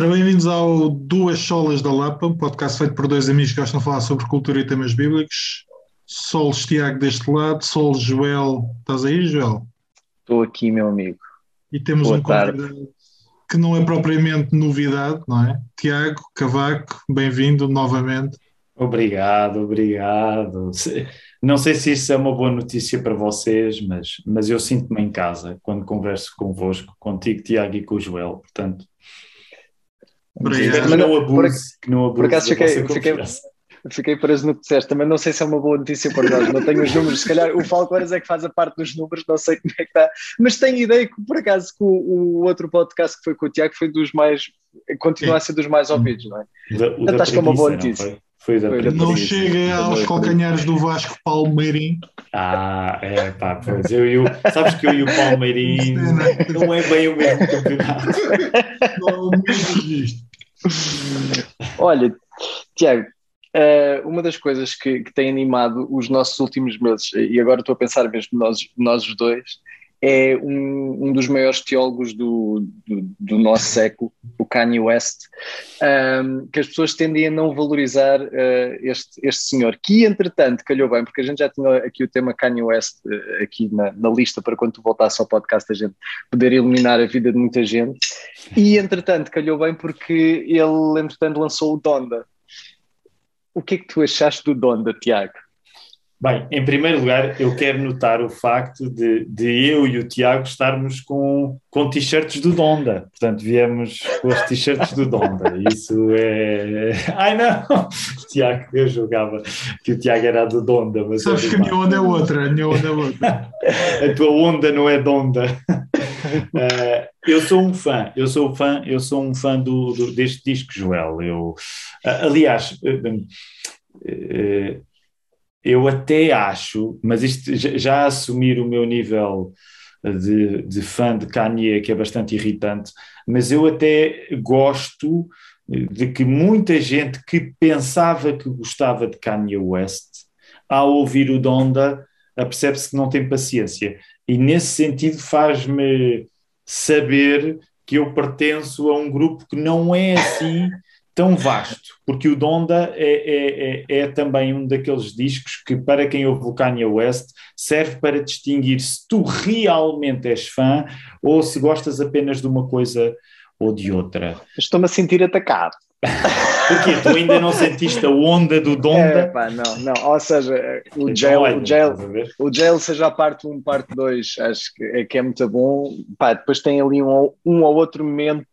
Ora, bem-vindos ao Duas Solas da Lapa, um podcast feito por dois amigos que gostam de falar sobre cultura e temas bíblicos. Solos Tiago deste lado, Solos Joel. Estás aí, Joel? Estou aqui, meu amigo. E temos Boa um tarde. convidado que não é propriamente novidade, não é? Tiago Cavaco, bem-vindo novamente. Obrigado, obrigado. Não sei se isso é uma boa notícia para vocês, mas, mas eu sinto-me em casa quando converso convosco, contigo, Tiago, e com o Joel. Portanto, Obrigado. Mas não não- por, abuse, que não abuse por acaso fiquei- fiquei- fiquei preso no que disseste. Também não sei se é uma boa notícia para nós. Não tenho os números. Se calhar o Falcones é que faz a parte dos números. Não sei como é que está. Mas tenho ideia que, por acaso, que o, o outro podcast que foi com o Tiago foi dos mais. Continua a ser dos mais ouvidos, não é? Da- o Portanto, da acho que é uma boa preguiça, não notícia. foi? Da Foi da. Não chega aos calcanhares do Vasco Palmeirim. Ah, é pá, pois eu e o. Sabes que eu e o Palmeirinho não é bem o mesmo campeonato. Não é o mesmo registro. Olha, Tiago, eh, uma das coisas que, que tem animado os nossos últimos meses, e agora estou a pensar mesmo nós, nós os dois, é um, um dos maiores teólogos do, do, do nosso século, o Kanye West, ahm, que as pessoas tendem a não valorizar eh, este, este senhor, que entretanto calhou bem, porque a gente já tinha aqui o tema Kanye West eh, aqui na, na lista para quando tu voltasse ao podcast a gente poder iluminar a vida de muita gente, e entretanto calhou bem porque ele entretanto lançou o Donda. O que é que tu achaste do Donda, Tiago? Bem, em primeiro lugar, eu quero notar o facto de, de eu e o Tiago estarmos com, com t-shirts do Donda. Portanto, viemos com as t-shirts do Donda. Isso é. Ai não! Tiago, eu julgava que o Tiago era do Donda, mas Sabes é que a minha onda é outra, a minha onda é outra. a tua onda não é Donda. Eh, eu sou um fã, eu sou um fã, eu sou um fã do, do- deste disco, Joel. Eu, ah, aliás, eh, eu até acho, mas isto já, assumir o meu nível de, de fã de Kanye, que é bastante irritante, mas eu até gosto de que muita gente que pensava que gostava de Kanye West, ao ouvir o Donda, apercebe-se que não tem paciência. E nesse sentido faz-me saber que eu pertenço a um grupo que não é assim tão vasto, porque o Donda é, é, é, é também um daqueles discos que, para quem ouve o Kanye West, serve para distinguir se tu realmente és fã ou se gostas apenas de uma coisa ou de outra. Estou-me a sentir atacado. Porquê? Tu ainda não sentiste a onda do É, Donda? pá, não, não. Ou seja, o Então, Jail, olha, o Jail, o Jail seja a parte 1, parte 2, acho que é, que é muito bom. Pá, depois tem ali um, um ou outro momento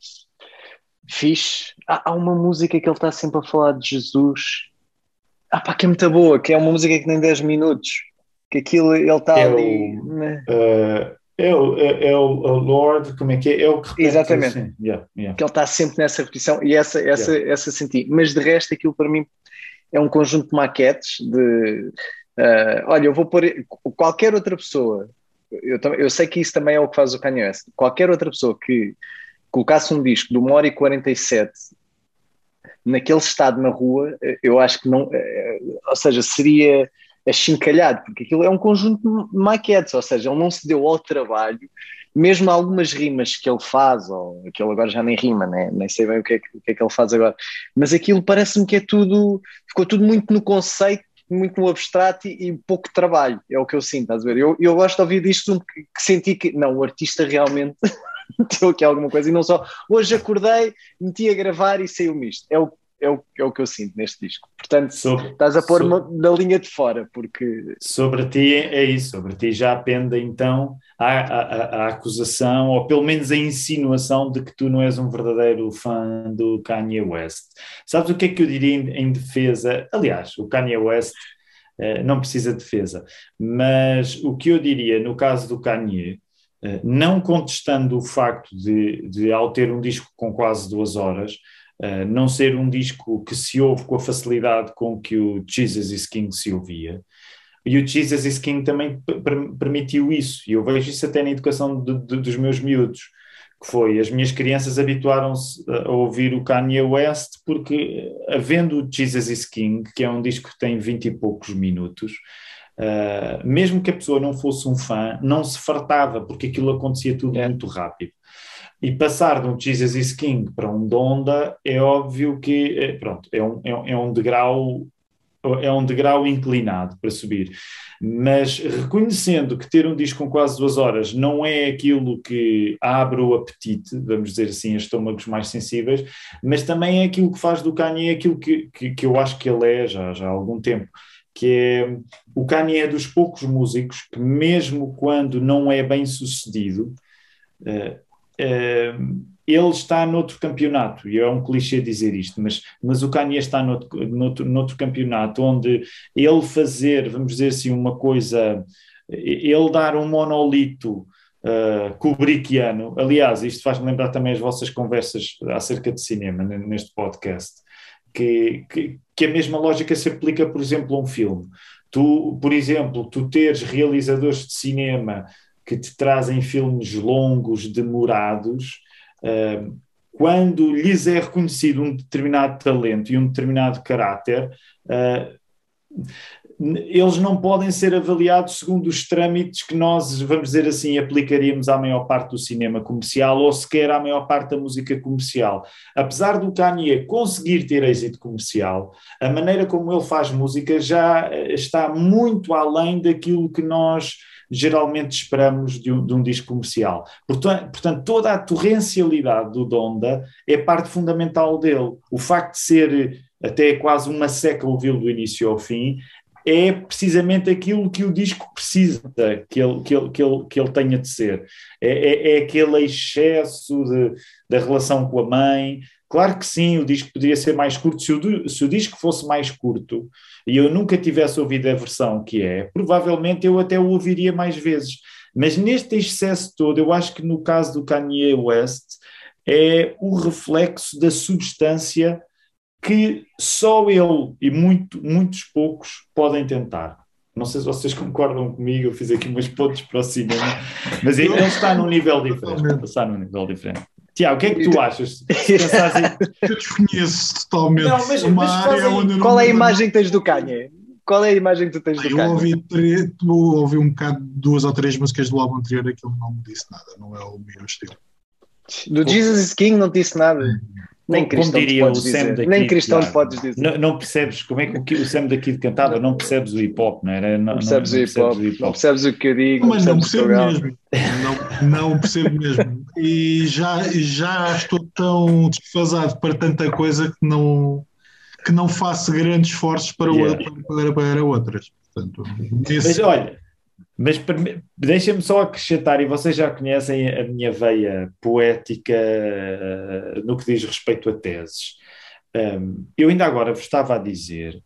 fixe. Há, há uma música que ele está sempre a falar de Jesus. Ah, pá, que é muito boa, que é uma música que tem 10 minutos. Que aquilo ele está É ali. o- né? Uh, é, o, é, é o Lord, como é que é? É o que repete, Exatamente. sim. Yeah, yeah. que ele está sempre nessa repetição e essa, essa, essa senti. Mas de resto, aquilo para mim é um conjunto de maquetes de ah, olha, eu vou pôr qualquer outra pessoa, eu, eu sei que isso também é o que faz o Kanye West, qualquer outra pessoa que colocasse um disco de 1 hora e 47 naquele estado na rua, eu acho que não, eh, ou seja, seria achincalhado, porque aquilo é um conjunto de maquetes, ou seja, ele não se deu ao trabalho mesmo algumas rimas que ele faz, ou que ele agora já nem rima, né? nem sei bem o que, é, que- o que é que ele faz agora, mas aquilo parece-me que é tudo, ficou tudo muito no conceito, muito no abstrato e, e pouco trabalho, é o que eu sinto, estás a ver? Eu, eu gosto de ouvir disto que, que senti que, não, o artista realmente meteu aqui alguma coisa e não só, hoje acordei, meti a gravar e saiu-me isto, é o, é, o, é o que eu sinto neste disco, portanto Sobre, estás a pôr-me sobre, na linha de fora, porque sobre ti é isso, sobre ti já pende então a, a, a- acusação, ou pelo menos a insinuação de que tu não és um verdadeiro fã do Kanye West. Sabes o que é que eu diria em, em defesa? Aliás, o Kanye West eh, não precisa de defesa, mas o que eu diria no caso do Kanye, não contestando o facto de, de, ao ter um disco com quase duas horas, eh, não ser um disco que se ouve com a facilidade com que o Jesus is King se ouvia. E o Jesus is King também per- per- permitiu isso, e eu vejo isso até na educação de- de- dos meus miúdos, que foi, as minhas crianças habituaram-se a ouvir o Kanye West, porque eh, havendo o Jesus is King, que é um disco que tem vinte e poucos minutos, Uh, mesmo que a pessoa não fosse um fã, não se fartava, porque aquilo acontecia tudo É. muito rápido. E passar de um Jesus is King para um Donda é óbvio que é, pronto, é um, é, é um degrau é um degrau inclinado para subir. Mas reconhecendo que ter um disco com quase duas horas não é aquilo que abre o apetite, vamos dizer assim, a estômagos mais sensíveis, mas também é aquilo que faz do Kanye aquilo que, que, que eu acho que ele é já, já há algum tempo, que é o Kanye é dos poucos músicos que mesmo quando não é bem sucedido, uh, uh, ele está noutro campeonato, e é um clichê dizer isto, mas, mas o Kanye está noutro, noutro, noutro campeonato onde ele fazer, vamos dizer assim, uma coisa, ele dar um monolito uh, kubrickiano, aliás, isto faz-me lembrar também as vossas conversas acerca de cinema neste podcast, que, que, que a mesma lógica se aplica, por exemplo, a um filme. Tu, por exemplo, tu teres realizadores de cinema que te trazem filmes longos, demorados, quando lhes é reconhecido um determinado talento e um determinado caráter, ah, eles não podem ser avaliados segundo os trâmites que nós, vamos dizer assim, aplicaríamos à maior parte do cinema comercial ou sequer à maior parte da música comercial. Apesar do Kanye conseguir ter êxito comercial, a maneira como ele faz música já está muito além daquilo que nós geralmente esperamos de um, de um disco comercial. Portanto, portanto, toda a torrencialidade do Donda é parte fundamental dele. O facto de ser até quase uma seca ouvi-lo do início ao fim, é precisamente aquilo que o disco precisa que ele, que ele, que ele, que ele tenha de ser. É, é, é aquele excesso de, da relação com a mãe. Claro que sim, o disco poderia ser mais curto. Se o, se o disco fosse mais curto, e eu nunca tivesse ouvido a versão que é, provavelmente eu até o ouviria mais vezes. Mas neste excesso todo, eu acho que no caso do Kanye West é o reflexo da substância que só ele e muito, muitos poucos podem tentar. Não sei se vocês concordam comigo, eu fiz aqui umas pontos para o cinema, mas ele, está num nível diferente. Está num nível diferente. Tiago, o que é que tu achas? Eu desconheço totalmente. Não, mas, mas fazem, qual é a imagem que tens do Kanye? Qual é a imagem que tu tens do eu Kanye? Ouvi, ouvi um bocado, duas ou três músicas do álbum anterior, aquilo não me disse nada, não é o meu estilo. Do Jesus is King não disse nada. Nem como, cristão como diria o Sam daqui, Nem cristão claro, podes dizer. Não, não, percebes como é que o, Sam daqui cantava, não percebes o hip hop, não era? Não, não percebes, não, o, hip -hop, não percebes o que eu digo. Mas não percebo mesmo. Não, não percebo mesmo. E já, já estou tão desfasado para tanta coisa que não, que não faço grandes esforços para, yeah. para, para outras. Portanto, Mas olha mas deixem-me só acrescentar, e vocês já conhecem a minha veia poética uh, no que diz respeito a teses. Um, eu ainda agora vos estava a dizer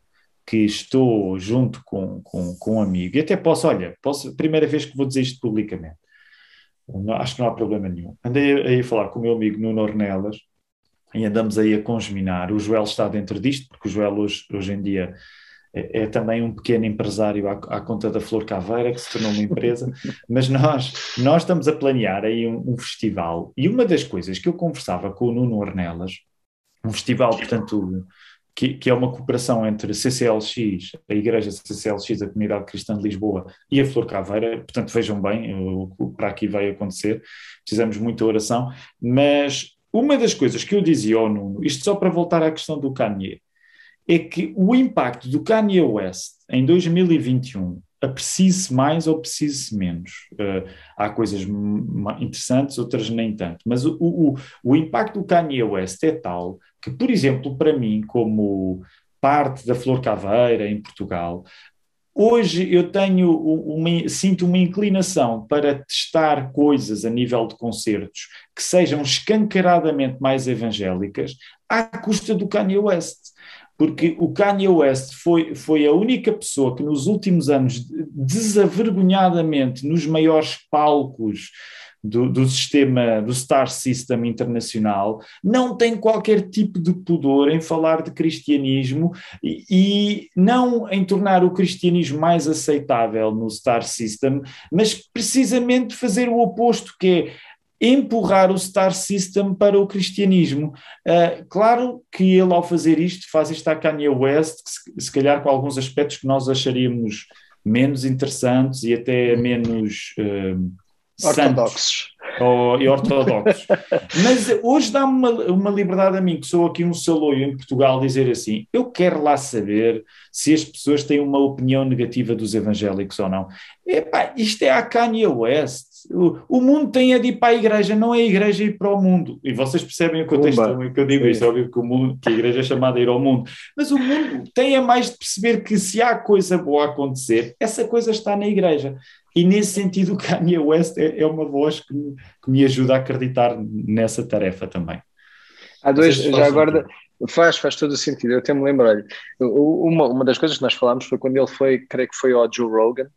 que estou junto com, com, com um amigo, e até posso, olha, posso, primeira vez que vou dizer isto publicamente, não, acho que não há problema nenhum. Andei aí a falar com o meu amigo Nuno Ornelas e andamos aí a congeminar. O Joel está dentro disto, porque o Joel hoje, hoje em dia é, é, também um pequeno empresário à, à, conta da Flor Caveira, que se tornou uma empresa, mas nós, nós estamos a planear aí um, um, festival, e uma das coisas que eu conversava com o Nuno Ornelas, um festival, portanto, que, que é uma cooperação entre CCLX, a Igreja CCLX, a Comunidade Cristã de Lisboa, e a Flor Caveira, portanto, vejam bem o que para aqui vai acontecer, precisamos muita oração, mas uma das coisas que eu dizia ao Nuno, isto só para voltar à questão do Kanye, é que o impacto do Kanye West em 2021 aprecie-se mais ou aprecie-se menos. Uh, há coisas interessantes, outras nem tanto. Mas o, o, o impacto do Kanye West é tal que, por exemplo, para mim, como parte da Flor Caveira em Portugal, Hoje eu tenho uma, sinto uma inclinação para testar coisas a nível de concertos que sejam escancaradamente mais evangélicas à custa do Kanye West porque o Kanye West foi, foi a única pessoa que nos últimos anos, desavergonhadamente, nos maiores palcos do, do, sistema, do Star System internacional, não tem qualquer tipo de pudor em falar de cristianismo e, e, não em tornar o cristianismo mais aceitável no Star System, mas precisamente fazer o oposto, que é empurrar o Star System para o cristianismo. Uh, claro que ele, ao fazer isto, faz isto a Kanye West, se, se, calhar com alguns aspectos que nós acharíamos menos interessantes e até menos uh, ortodoxos. ou, e ortodoxos. Mas hoje dá-me uma, uma liberdade a mim, que sou aqui um saloio em Portugal, dizer assim: eu quero lá saber se as pessoas têm uma opinião negativa dos evangélicos ou não. Epá, isto é a Kanye West. O, o mundo tem a de ir para a igreja, não é a igreja ir para o mundo. E vocês percebem o contexto que eu digo isto, é óbvio que, o mundo, que a igreja é chamada a ir ao mundo. Mas o mundo tem a mais de perceber que se há coisa boa a acontecer, essa coisa está na igreja. E nesse sentido, o Kanye West é, é uma voz que me, que me, ajuda a acreditar nessa tarefa também. Há dois, já agora faz, faz todo o sentido. Eu até me lembro, olha, uma, uma das coisas que nós falámos foi quando ele foi, creio que foi ao Joe Rogan,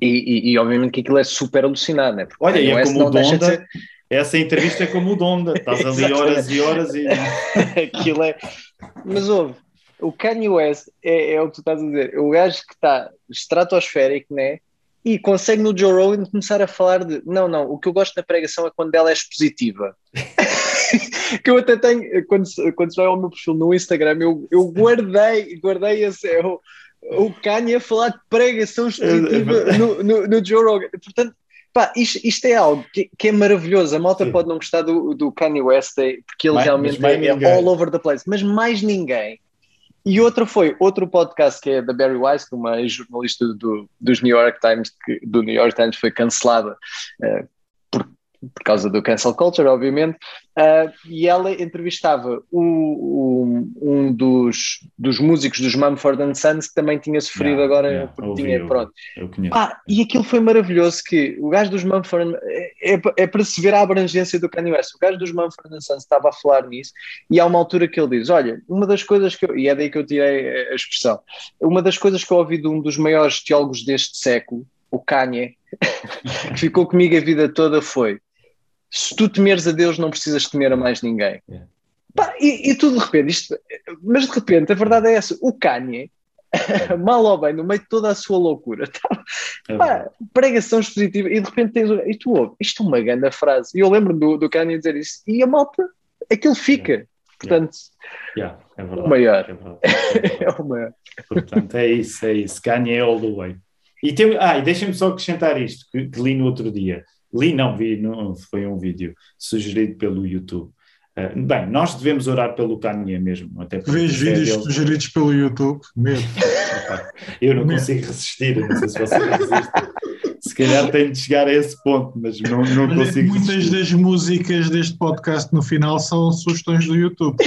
e, e, e obviamente que aquilo é super alucinado, né? Porque olha, e é como o Donda, ser... essa entrevista é como o Donda, estás ali horas e horas e. aquilo é. Mas ouve, o Kanye West é, é o que tu estás a dizer, o gajo que está estratosférico, né? e consegue no Joe Rogan começar a falar de não, não, o que eu gosto na pregação é quando ela é expositiva. que eu até tenho, quando, quando se vai ao meu perfil no Instagram, eu, eu guardei, guardei esse, é o, Kanye a falar de pregação expositiva no, no, no Joe Rogan. Portanto, pá, isto, isto é algo que, que, é maravilhoso. A malta pode não gostar do, do Kanye West, é, porque ele realmente é, é all over the place, mas mais ninguém e outra foi outro podcast que é da Barry Weiss, uma jornalista do, dos New York Times, que do New York Times foi cancelada uh, por por causa do cancel culture, obviamente, uh, e ela entrevistava o, o, um dos, dos músicos dos Mumford Sons que também tinha sofrido yeah, agora yeah, porque ouvi, tinha, pronto. Eu, eu ah, e aquilo foi maravilhoso que o gajo dos Mumford é, é, é, para se ver a abrangência do Kanye West, o gajo dos Mumford Sons estava a falar nisso e há uma altura que ele diz, olha, uma das coisas que eu, e é daí que eu tirei a expressão, uma das coisas que eu ouvi de um dos maiores teólogos deste século, o Kanye, que ficou comigo a vida toda foi se tu temeres a Deus, não precisas temer a mais ninguém. Yeah. Pá, e, e tu de repente, isto, mas de repente a verdade é essa: o Kanye, mal ou bem, no meio de toda a sua loucura, tá, é pá, pregação expositiva, e de repente tens. E tu ouves, isto é uma grande frase. E eu lembro do, do Kanye dizer isso, e a malta, aquilo fica. Yeah. Portanto, yeah. É verdade, o maior. É, verdade, é, verdade. é o maior. Portanto, é isso, é isso. Kanye all the way. E tem, ah, e deixem-me só acrescentar isto, que, que li no outro dia. Li, não vi, não, foi um vídeo sugerido pelo YouTube. Uh, bem, nós devemos orar pelo Kanye mesmo. Até Vês vídeos dele... sugeridos pelo YouTube? Mesmo. Eu não consigo resistir, não sei se você resiste. Se calhar tenho de chegar a esse ponto, mas não, não consigo. Muitas das músicas deste podcast no final são sugestões do YouTube.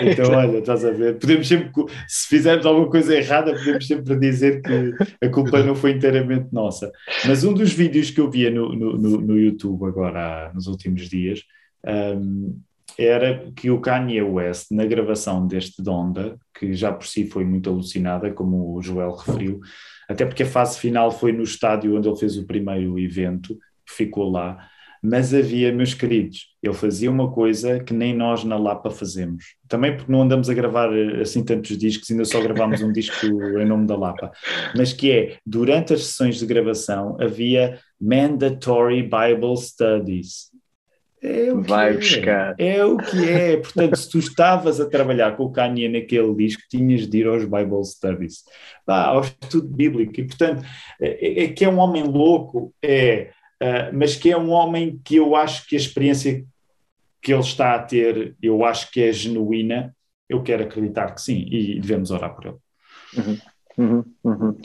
Então, olha, estás a ver? Podemos sempre, se fizermos alguma coisa errada, podemos sempre dizer que a culpa não foi inteiramente nossa. Mas um dos vídeos que eu via no, no, no, no YouTube agora, nos últimos dias, um, era que o Kanye West, na gravação deste Donda, que já por si foi muito alucinada, como o Joel referiu, até porque a fase final foi no estádio onde ele fez o primeiro evento, ficou lá, mas havia, meus queridos, ele fazia uma coisa que nem nós na Lapa fazemos. Também porque não andamos a gravar eh, assim tantos discos, ainda só gravámos um disco em nome da Lapa. Mas que é, durante as sessões de gravação havia mandatory Bible studies. É o Vai é. buscar. É o que é. Portanto, se tu estavas a trabalhar com o Kanye naquele disco, tinhas de ir aos Bible Studies, ah, ao estudo bíblico. E, portanto, é, é, é que é um homem louco, é, uh, mas que é um homem que eu acho que a experiência que ele está a ter, eu acho que é genuína. Eu quero acreditar que sim, e devemos orar por ele. Uhum, uhum, uhum.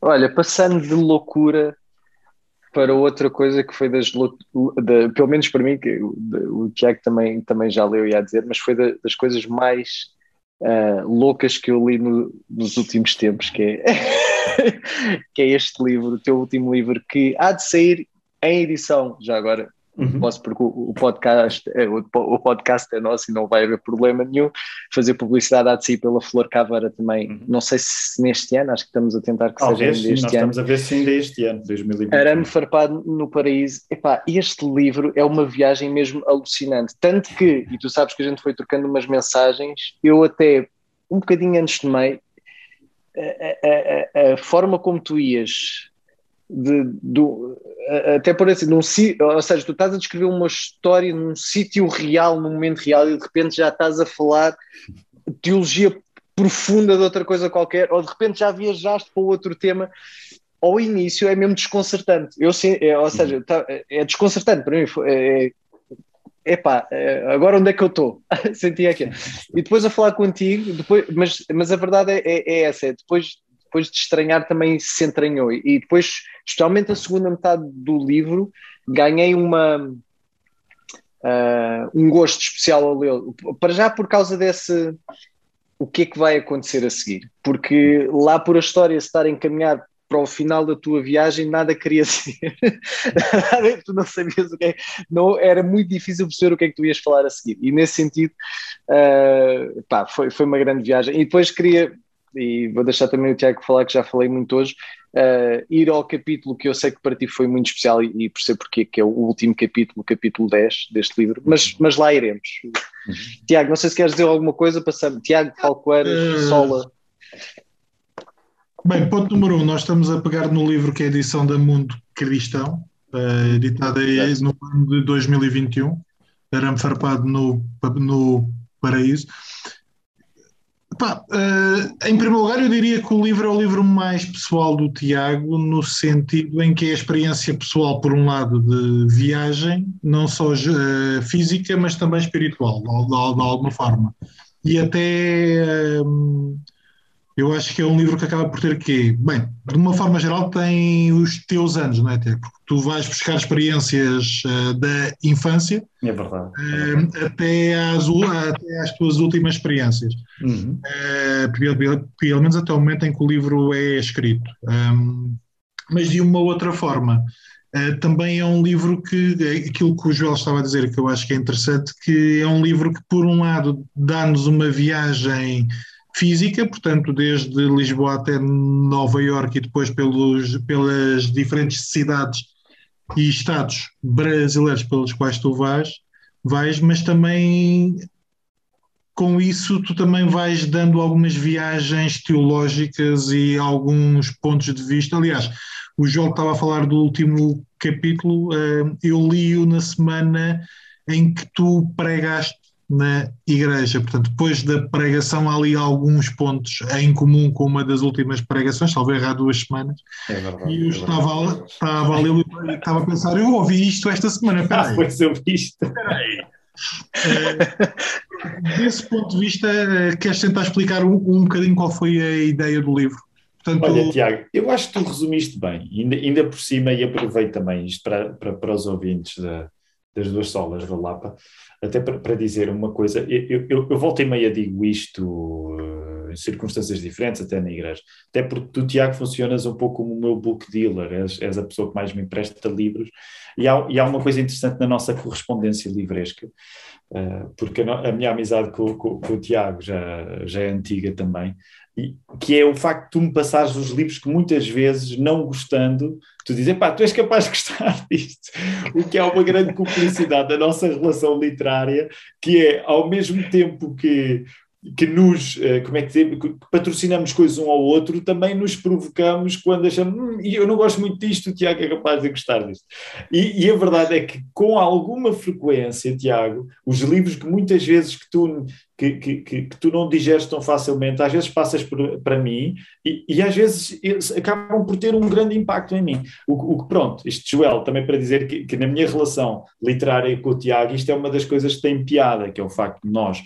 Olha, passando de loucura para outra coisa que foi das de, pelo menos para mim que o, Tiago também, também já leu e a dizer, mas foi das coisas mais uh, loucas que eu li no, nos últimos tempos, que é, que é este livro, o teu último livro, que há de sair em edição, já agora Uhum. Posso, porque o, podcast, é, o, podcast é nosso e não vai haver problema nenhum. Fazer publicidade de sair pela Flor Cavara também. Uhum. Não sei se neste ano, acho que estamos a tentar que Talvez, seja este nós ano. Estamos a ver se ainda este ano, 2020. Arame Farpado no Paraíso. Epá, este livro é uma viagem mesmo alucinante. Tanto que, e tu sabes que a gente foi trocando umas mensagens, eu até um bocadinho antes de meio, a, a, a, a forma como tu ias de, do, até por assim, num, ou seja, tu estás a descrever uma história num sítio real, num momento real, e de repente já estás a falar teologia profunda de outra coisa qualquer, ou de repente já viajaste para outro tema. ao início é mesmo desconcertante. Eu, é, ou seja, tá, é desconcertante para mim. É, é, epá, é, agora onde é que eu estou? Senti aqui. E depois a falar contigo, depois, mas, mas a verdade é, é, é essa, é depois, depois de estranhar também se entranhou. E depois, especialmente a segunda metade do livro, ganhei uma uh, um gosto especial ao lê-lo. Para já por causa desse o que é que vai acontecer a seguir. Porque lá por a história estar a encaminhar para o final da tua viagem nada queria ser. tu não sabias o que é. Não, era muito difícil perceber o que é que tu ias falar a seguir. E nesse sentido, uh, pá, foi, foi uma grande viagem. E depois queria, e vou deixar também o Tiago falar, que já falei muito hoje, uh, ir ao capítulo que eu sei que para ti foi muito especial e, e percebo porque, que é o último capítulo, o capítulo 10 deste livro, mas, mas lá iremos. Uhum. Tiago, não sei se queres dizer alguma coisa, passamos. Tiago Falcoeiras, uh... Sola. Bem, ponto número um, nós estamos a pegar no livro que é a edição da Mundo Cristão, uh, editada no ano de 2021, arame farpado no, no Paraíso. Pá, uh, em primeiro lugar, eu diria que o livro é o livro mais pessoal do Tiago, no sentido em que é a experiência pessoal, por um lado, de viagem, não só uh, física, mas também espiritual, de, de, de alguma forma. E até. Uh, eu acho que é um livro que acaba por ter que, bem, de uma forma geral tem os teus anos, não é, Porque tu vais buscar experiências uh, da infância é verdade, uh, até, às, até às tuas últimas experiências. Uhum. Uh, pelo, pelo, menos até o momento em que o livro é escrito. Um, mas de uma outra forma. Também é um livro que, aquilo que o Joel estava a dizer, que eu acho que é interessante, que é um livro que, por um lado, dá-nos uma viagem física, portanto, desde Lisboa até Nova Iorque e depois pelos, pelas diferentes cidades e estados brasileiros pelos quais tu vais, vais, mas também com isso tu também vais dando algumas viagens teológicas e alguns pontos de vista. Aliás, o João estava a falar do último capítulo, eh, eu li-o na semana em que tu pregaste na igreja. Portanto, depois da pregação, há ali alguns pontos em comum com uma das últimas pregações, talvez há duas semanas. É verdade, e eu é estava, estava ali e estava a pensar: eu ouvi isto esta semana. Ah, pois eu vi isto. Peraí. É, desse ponto de vista, eh, queres tentar explicar um, um bocadinho qual foi a ideia do livro? Portanto, Olha, Tiago, eu acho que tu resumiste bem, ainda, ainda por cima, e aproveito também isto para, para, para os ouvintes da, das duas solas da Lapa, até para, dizer uma coisa, eu, eu, eu volto e meia digo isto uh, em circunstâncias diferentes, até na igreja, até porque tu, Tiago, funcionas um pouco como o meu book dealer, és, és a pessoa que mais me empresta livros, e há, e há uma coisa interessante na nossa correspondência livresca, uh, porque a, a, minha amizade com, com, com, o Tiago já, já é antiga também, que é o facto de tu me passares os livros que muitas vezes, não gostando, tu dizes, pá, tu és capaz de gostar disto, o que é uma grande cumplicidade da nossa relação literária, que é, ao mesmo tempo que que nos, eh, como é que, dizer, que patrocinamos coisas um ao outro, também nos provocamos quando achamos, hum, eu não gosto muito disto, o Tiago é capaz de gostar disto. E, e, a verdade é que com alguma frequência, Tiago, os livros que muitas vezes que tu que, que, que, que, tu não digeres tão facilmente, às vezes passas por, para mim e, e, às vezes acabam por ter um grande impacto em mim. O, o pronto, isto, Joel, também para dizer que, que, na minha relação literária com o Tiago, isto é uma das coisas que tem piada, que é o facto de nós,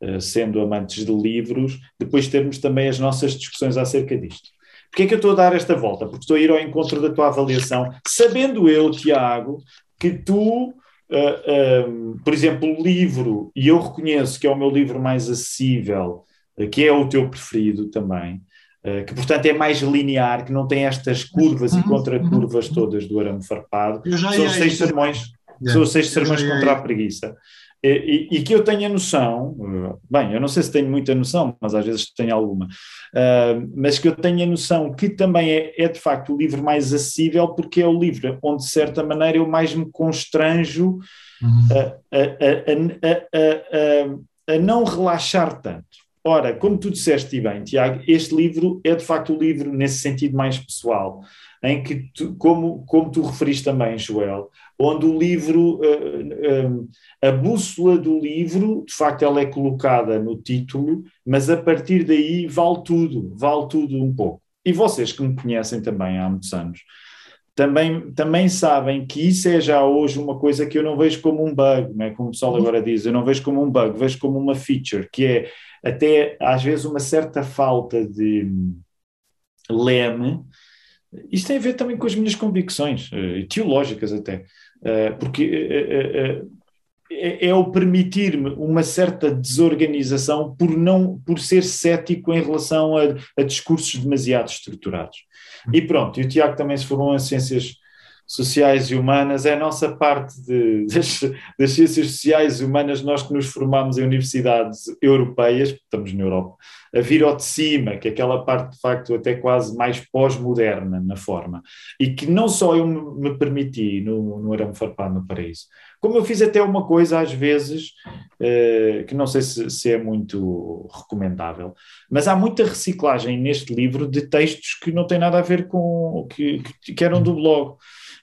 uh, sendo amantes de livros, depois termos também as nossas discussões acerca disto. Porquê é que eu estou a dar esta volta? Porque estou a ir ao encontro da tua avaliação, sabendo eu, Tiago, que tu Uh, ah, um, por exemplo, o livro, e eu reconheço que é o meu livro mais acessível, uh, que é o teu preferido também, uh, que portanto é mais linear, que não tem estas curvas e contracurvas todas do arame farpado. São os seis sermões, são os seis sermões contra a preguiça. E, e, que eu tenha noção, bem, eu não sei se tenho muita noção, mas às vezes tenho alguma, uh, mas que eu tenha noção que também é, é, de facto o livro mais acessível, porque é o livro onde, de certa maneira, eu mais me constranjo uhum. a, a, a, a, não relaxar tanto. Ora, como tu disseste bem, Tiago, este livro é de facto o livro nesse sentido mais pessoal, em que, tu, como, como tu referiste também, Joel, onde o livro, uh, uh, a bússola do livro, de facto, ela é colocada no título, mas a partir daí vale tudo, vale tudo um pouco. e vocês que me conhecem também há muitos anos, também, também sabem que isso é já hoje uma coisa que eu não vejo como um bug, não é? como o pessoal agora diz, eu não vejo como um bug, vejo como uma feature, que é até às vezes uma certa falta de leme. Isto tem a ver também com as minhas convicções, uh, teológicas até, uh, porque uh, é, é o permitir-me uma certa desorganização por não por ser cético em relação a, a discursos demasiado estruturados. E pronto, e o Tiago também se formou em ciências sociais e humanas, é a nossa parte de, das, das, ciências sociais e humanas, nós que nos formamos em universidades europeias, estamos na Europa, a vir ao de cima, que é aquela parte de facto até quase mais pós-moderna na forma, e que não só eu me permiti no, no Arame Farpado no Paraíso, como eu fiz até uma coisa às vezes, eh, que não sei se, se é muito recomendável, mas há muita reciclagem neste livro de textos que não têm nada a ver com, que, que eram do blog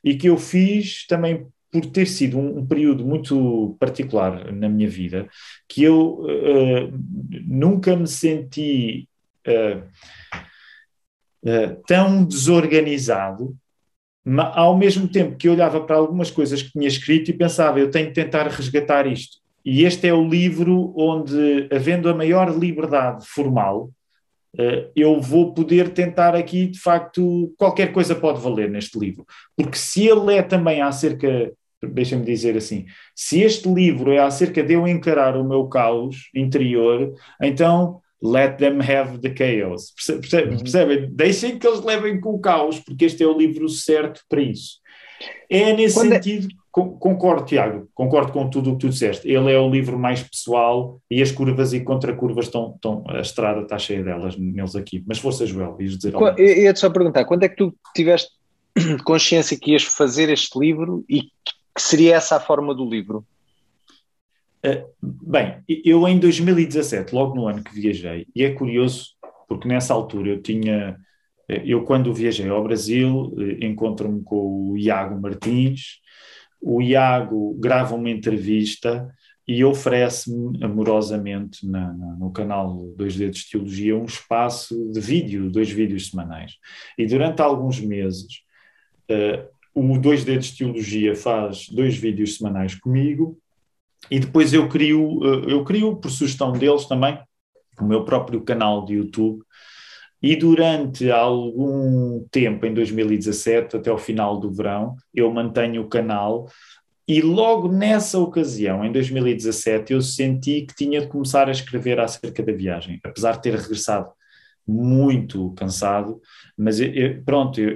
e que eu fiz também por ter sido um, um, período muito particular na minha vida, que eu uh, nunca me senti uh, uh, tão desorganizado, mas ao mesmo tempo que olhava para algumas coisas que tinha escrito e pensava, eu tenho que tentar resgatar isto. E este é o livro onde, havendo a maior liberdade formal, eu vou poder tentar aqui, de facto, qualquer coisa pode valer neste livro. Porque se ele é também acerca, deixa-me dizer assim, se este livro é acerca de eu encarar o meu caos interior, então let them have the chaos. Percebem? Percebe? Deixem que eles levem com o caos, porque este é o livro certo para isso. É nesse Quando é- sentido, é... concordo, Tiago, concordo com tudo o que tu disseste. Ele é o livro mais pessoal e as curvas e contracurvas estão, estão a estrada está cheia delas neles aqui. Mas força, Joel, ias dizer algo. Eu ia-te só perguntar, quando é que tu tiveste consciência que ias fazer este livro e que seria essa a forma do livro? Uh, bem, eu em 2017, logo no ano que viajei, e é curioso porque nessa altura eu tinha eu, quando viajei ao Brasil, eh, encontro-me com o Iago Martins. O Iago grava uma entrevista e oferece-me amorosamente na, na, no canal Dois Dedos de Teologia um espaço de vídeo, dois vídeos semanais. E durante alguns meses, uh, o Dois Dedos de Teologia faz dois vídeos semanais comigo e depois eu crio, uh, eu crio por sugestão deles também, o meu próprio canal de YouTube e durante algum tempo, em 2017, até o final do verão, eu mantenho o canal. E logo nessa ocasião, em 2017, eu senti que tinha de começar a escrever acerca da viagem, apesar de ter regressado muito cansado, mas eu, eu, pronto, eu,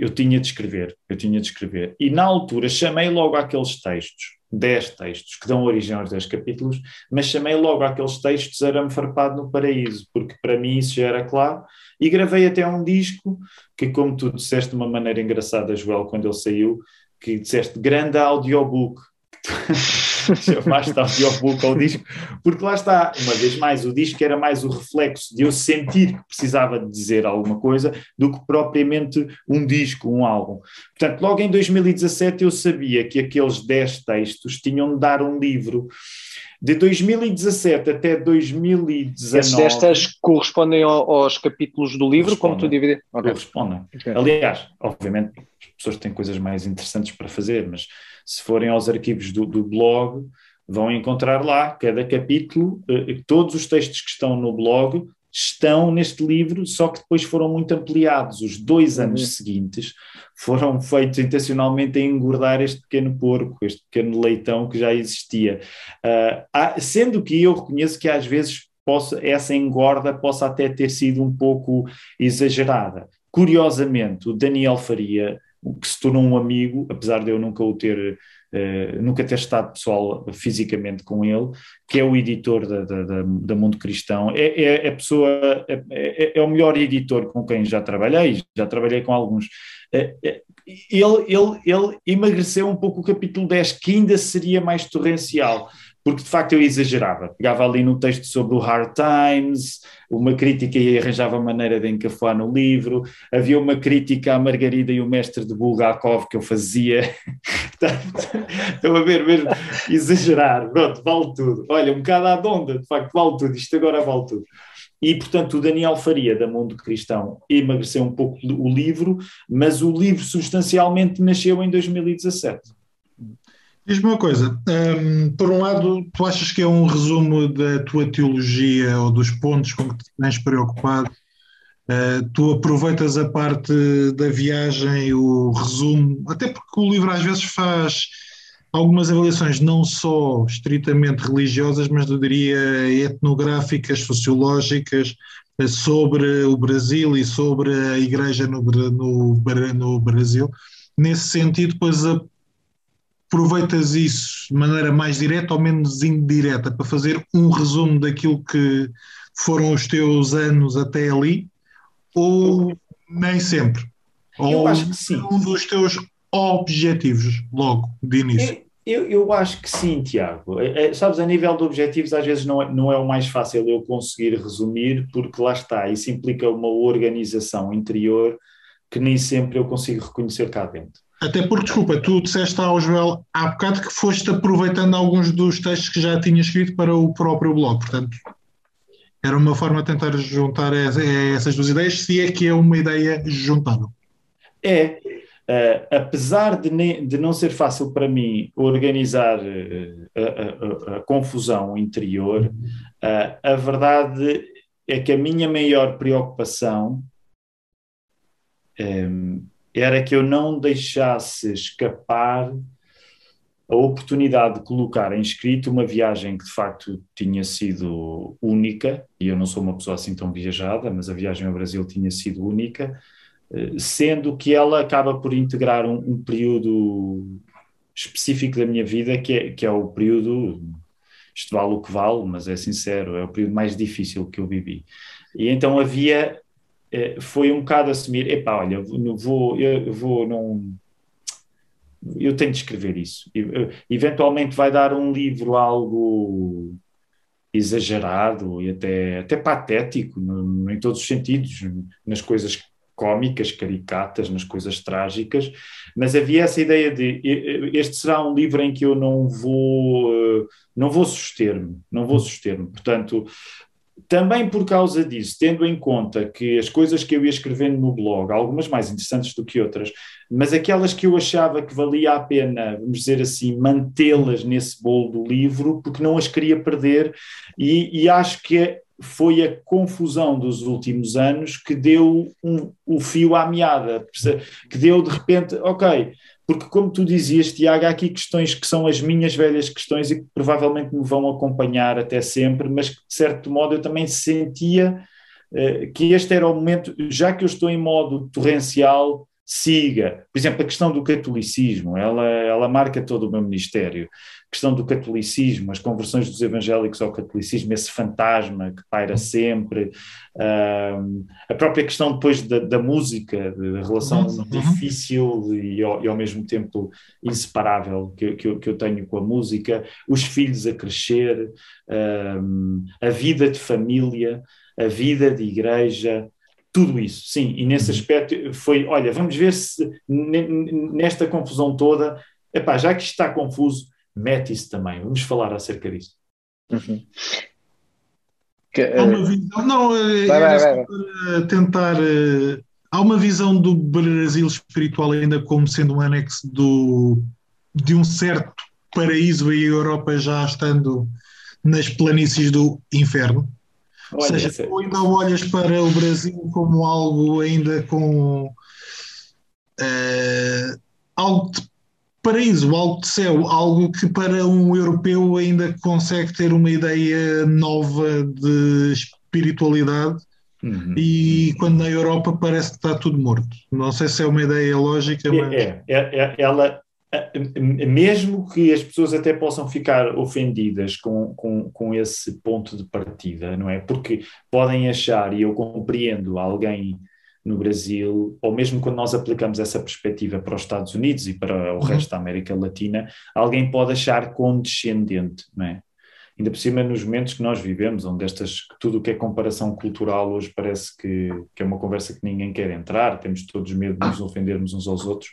eu, tinha de escrever, eu tinha de escrever. E na altura chamei logo aqueles textos, 10 textos, que dão origem aos 10 capítulos, mas chamei logo aqueles textos Arame Farpado no Paraíso, porque para mim isso já era claro, e gravei até um disco que, como tu disseste de uma maneira engraçada, Joel, quando ele saiu, que disseste grande audiobook, chamaste audiobook ao disco, porque lá está, uma vez mais, o disco era mais o reflexo de eu sentir que precisava de dizer alguma coisa do que propriamente um disco, um álbum. Portanto, logo em 2017 eu sabia que aqueles 10 textos tinham de dar um livro. De 2017 até 2019. Esses 10 textos correspondem aos capítulos do livro, como tu divides? Okay. Correspondem. Okay. Aliás, obviamente, as pessoas têm coisas mais interessantes para fazer, mas se forem aos arquivos do, do blog, vão encontrar lá cada capítulo, eh, todos os textos que estão no blog estão neste livro, só que depois foram muito ampliados. Os dois uhum. anos uhum. seguintes foram feitos intencionalmente a engordar este pequeno porco, este pequeno leitão que já existia. Uh, há, sendo que eu reconheço que às vezes posso, essa engorda possa até ter sido um pouco exagerada. Curiosamente, o Daniel Faria que se tornou um amigo, apesar de eu nunca o ter, uh, nunca ter estado pessoal fisicamente com ele, que é o editor da, da, da, Mundo Cristão. É, é, é pessoa, é, é, é, o melhor editor com quem já trabalhei, já trabalhei com alguns. Uh, ele, ele, ele emagreceu um pouco o capítulo 10, que ainda seria mais torrencial porque de facto eu exagerava. Pegava ali no texto sobre o Hard Times, uma crítica e arranjava maneira de encafuar no livro, havia uma crítica à Margarida e o mestre de Bulgakov que eu fazia. Estão a ver mesmo? Exagerar, pronto, vale tudo. Olha, um bocado à donda, de facto, vale tudo, isto agora vale tudo. e, portanto, o Daniel Faria, da Mundo Cristão, emagreceu um pouco o livro, mas o livro substancialmente nasceu em 2017. Diz-me uma coisa, um, por um lado, tu achas que é um resumo da tua teologia ou dos pontos com que te tens preocupado? Uh, tu aproveitas a parte da viagem, o resumo, até porque o livro às vezes faz algumas avaliações não só estritamente religiosas, mas eu diria etnográficas, sociológicas, eh, sobre o Brasil e sobre a Igreja no, no, no Brasil. Nesse sentido, depois aproveitas isso de maneira mais direta ou menos indireta para fazer um resumo daquilo que foram os teus anos até ali, ou nem sempre? Eu ou acho que sim. um dos teus objetivos, logo, de início? Eu, eu acho que sim, Tiago. É, é, sabes, a nível de objetivos, às vezes não é, não é o mais fácil eu conseguir resumir, porque lá está, isso implica uma organização interior que nem sempre eu consigo reconhecer cá dentro. Até porque, desculpa, tu disseste ao Joel há bocado que foste aproveitando alguns dos textos que já tinha escrito para o próprio blog, portanto, era uma forma de tentar juntar essas duas ideias, se é que é uma ideia juntável. É, Uh, apesar de, de, não ser fácil para mim organizar uh, a, a, confusão interior, uh, a verdade é que a minha maior preocupação um, era que eu não deixasse escapar a oportunidade de colocar em escrito uma viagem que de facto tinha sido única, e eu não sou uma pessoa assim tão viajada, mas a viagem ao Brasil tinha sido única, eh, sendo que ela acaba por integrar um, um, período específico da minha vida, que é, que é o período, isto vale o que vale, mas é sincero, é o período mais difícil que eu vivi. E então havia, foi um bocado assumir, epá, olha, vou, eu vou, não... Eu tenho de escrever isso. Eventualmente vai dar um livro algo exagerado e até, até patético, no, em todos os sentidos, nas coisas cómicas, caricatas, nas coisas trágicas, mas havia essa ideia de este será um livro em que eu não vou eh, não vou suster-me, não vou suster-me. Portanto, também por causa disso, tendo em conta que as coisas que eu ia escrevendo no blog, algumas mais interessantes do que outras, mas aquelas que eu achava que valia a pena, vamos dizer assim, mantê-las nesse bolo do livro, porque não as queria perder, e, e acho que foi a confusão dos últimos anos que deu um, o fio à meada, que deu de repente, ok, porque como tu dizias, Tiago, há aqui questões que são as minhas velhas questões e que provavelmente me vão acompanhar até sempre, mas que de certo modo eu também sentia uh, que este era o momento, já que eu estou em modo torrencial, siga. Por exemplo, a questão do catolicismo, ela, ela marca todo o meu ministério. A questão do catolicismo, as conversões dos evangélicos ao catolicismo, esse fantasma que paira sempre. Uh, a própria questão depois da, da música, da relação uhum. difícil e ao, e ao, mesmo tempo inseparável que, que, eu, que, eu, tenho com a música, os filhos a crescer, uh, a vida de família, a vida de igreja, tudo isso, sim, e nesse uhum. aspecto foi, olha, vamos ver se nesta confusão toda, epá, já que isto está confuso, mete isso também, vamos falar acerca disso. Uhum. Que, há uma eh, visão, não, eh, vai, vai, vai. para tentar, eh, há uma visão do Brasil espiritual ainda como sendo um anexo do, de um certo paraíso e a Europa já estando nas planícies do inferno. Ou seja, tu ainda olhas para o Brasil como algo ainda com uh, algo de paraíso, algo de céu, algo que para um europeu ainda consegue ter uma ideia nova de espiritualidade. Uhum. E quando na Europa parece que está tudo morto. Não sei se é uma ideia lógica, mas. É, é, é ela, mesmo que as pessoas até possam ficar ofendidas com, com, com esse ponto de partida, não é? Porque podem achar, e eu compreendo alguém no Brasil, ou mesmo quando nós aplicamos essa perspectiva para os Estados Unidos e para o uhum. resto da América Latina, alguém pode achar condescendente, não é? Ainda por cima, nos momentos que nós vivemos, onde estas, tudo o que é comparação cultural hoje parece que, que é uma conversa que ninguém quer entrar, temos todos medo de nos ofendermos uns aos outros,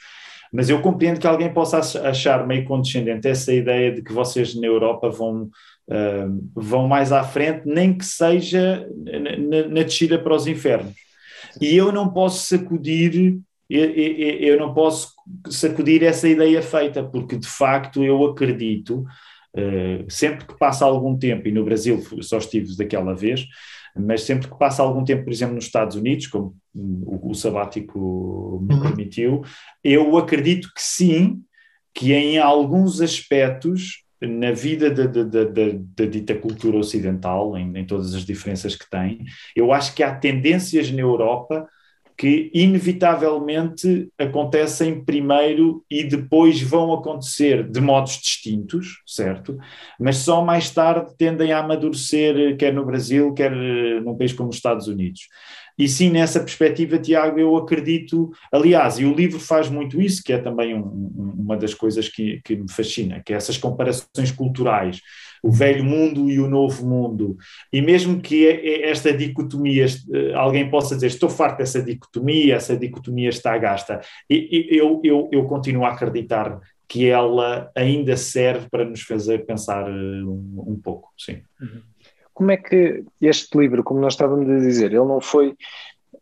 mas eu compreendo que alguém possa achar meio condescendente essa ideia de que vocês na Europa vão, uh, vão mais à frente, nem que seja na, na descida para os infernos. E eu não posso sacudir eu, eu, eu, não posso sacudir essa ideia feita, porque de facto eu acredito, uh, sempre que passa algum tempo, e no Brasil só estive daquela vez, mas sempre que passa algum tempo, por exemplo, nos Estados Unidos, como o, o sabático me uhum. permitiu, eu acredito que sim, que em alguns aspectos na vida da, da, da, da dita cultura ocidental, em, em, todas as diferenças que tem, eu acho que há tendências na Europa que inevitavelmente acontecem primeiro e depois vão acontecer de modos distintos, certo? Mas só mais tarde tendem a amadurecer, quer no Brasil, quer num país como os Estados Unidos. E sim, nessa perspectiva, Tiago, eu acredito, aliás, e o livro faz muito isso, que é também um, uma das coisas que, que me fascina, que é essas comparações culturais o velho mundo e o novo mundo. E mesmo que esta dicotomia, eh, alguém possa dizer, estou farto dessa dicotomia, essa dicotomia está gasta, eu, eu, eu continuo a acreditar que ela ainda serve para nos fazer pensar eh, um, um pouco, sim. Uhum. Como é que este livro, como nós estávamos a dizer, ele não foi,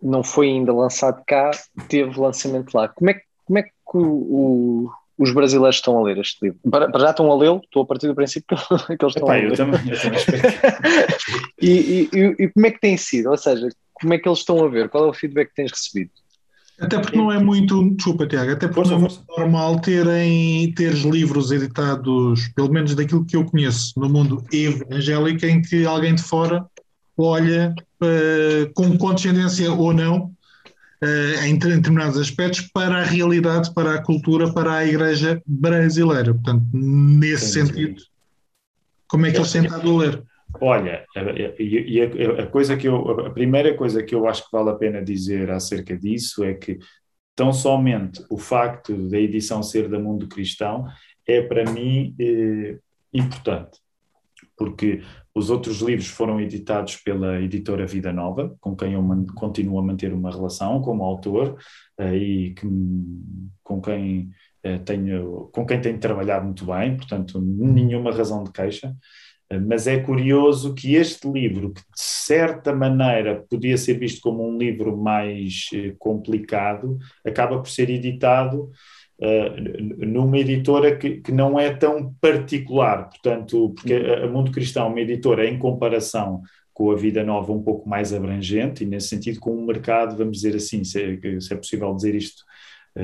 não foi ainda lançado cá, teve lançamento lá. Como é, como é que o, os brasileiros estão a ler este livro? Para, para já estão a lê-lo, estou a partir do princípio que, eles estão Epá, a ler. Eu também, eu também e, e, e, como é que tem sido? Ou seja, como é que eles estão a ver? Qual é o feedback que tens recebido? Até porque não é muito, desculpa Tiago, até porque não é normal terem ter livros editados, pelo menos daquilo que eu conheço no mundo evangélico, em que alguém de fora olha uh, com condescendência ou não uh, em determinados aspectos para a realidade, para a cultura, para a igreja brasileira. Portanto, nesse sim, sentido, como é que eles têm estado a ler? Olha, e a, a, coisa que eu, a primeira coisa que eu acho que vale a pena dizer acerca disso é que tão somente o facto da edição ser da Mundo Cristão é para mim eh, importante, porque os outros livros foram editados pela editora Vida Nova, com quem eu continuo a manter uma relação como autor uh, e que, com quem uh, tenho com quem tenho trabalhado muito bem, portanto nenhuma razão de queixa. Mas é curioso que este livro, que de certa maneira podia ser visto como um livro mais complicado, acaba por ser editado uh, numa editora que, que, não é tão particular, portanto, porque a, Mundo Cristão é uma editora em comparação com a Vida Nova um pouco mais abrangente e nesse sentido com um mercado, vamos dizer assim, se é, se é possível dizer isto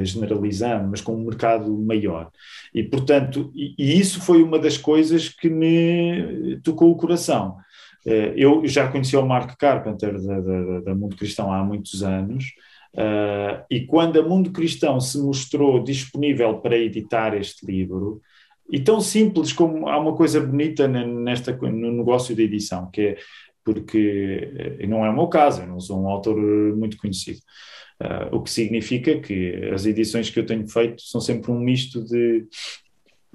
generalizando, mas com um mercado maior. E, portanto, e, e isso foi uma das coisas que me tocou o coração. Uh, eu já conheci o Mark Carpenter da, da, da Mundo Cristão há muitos anos, Uh, e quando a Mundo Cristão se mostrou disponível para editar este livro, e tão simples como há uma coisa bonita nesta, no negócio de edição, que é porque eh, não é o meu caso, eu não sou um autor muito conhecido. Uh, o que significa que as edições que eu tenho feito são sempre um misto de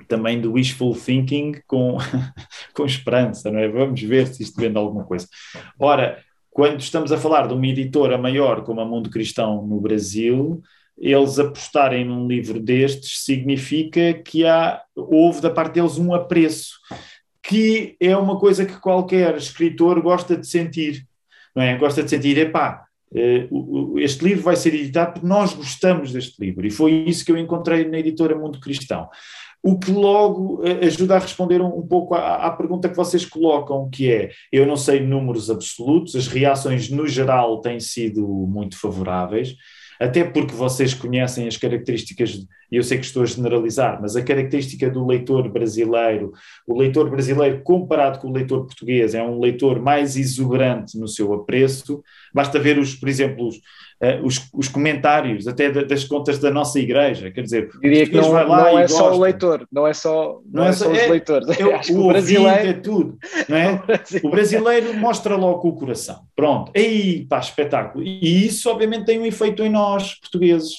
também do wishful thinking com, com esperança, não é? Vamos ver se isto vende alguma coisa. Ora, quando estamos a falar de uma editora maior como a Mundo Cristão no Brasil, eles apostarem num livro destes significa que há, houve da parte deles um apreço, que é uma coisa que qualquer escritor gosta de sentir, não é? Gosta de sentir, epá, este livro vai ser editado porque nós gostamos deste livro, e foi isso que eu encontrei na editora Mundo Cristão. O que logo eh, ajuda a responder um, um pouco à, à, pergunta que vocês colocam, que é, eu não sei números absolutos, as reações no geral têm sido muito favoráveis, até porque vocês conhecem as características, e eu sei que estou a generalizar, mas a característica do leitor brasileiro, o leitor brasileiro comparado com o leitor português é um leitor mais exuberante no seu apreço, basta ver os, por exemplo, os, uh, os, os, comentários até das contas da nossa igreja, quer dizer, diria que não, não é só o leitor, não é só, não, não é, é só os é, leitores, é, Acho o, o brasileiro é tudo, não é? o brasileiro mostra logo o coração, pronto, aí pá, espetáculo, e isso obviamente tem um efeito em nós, portugueses,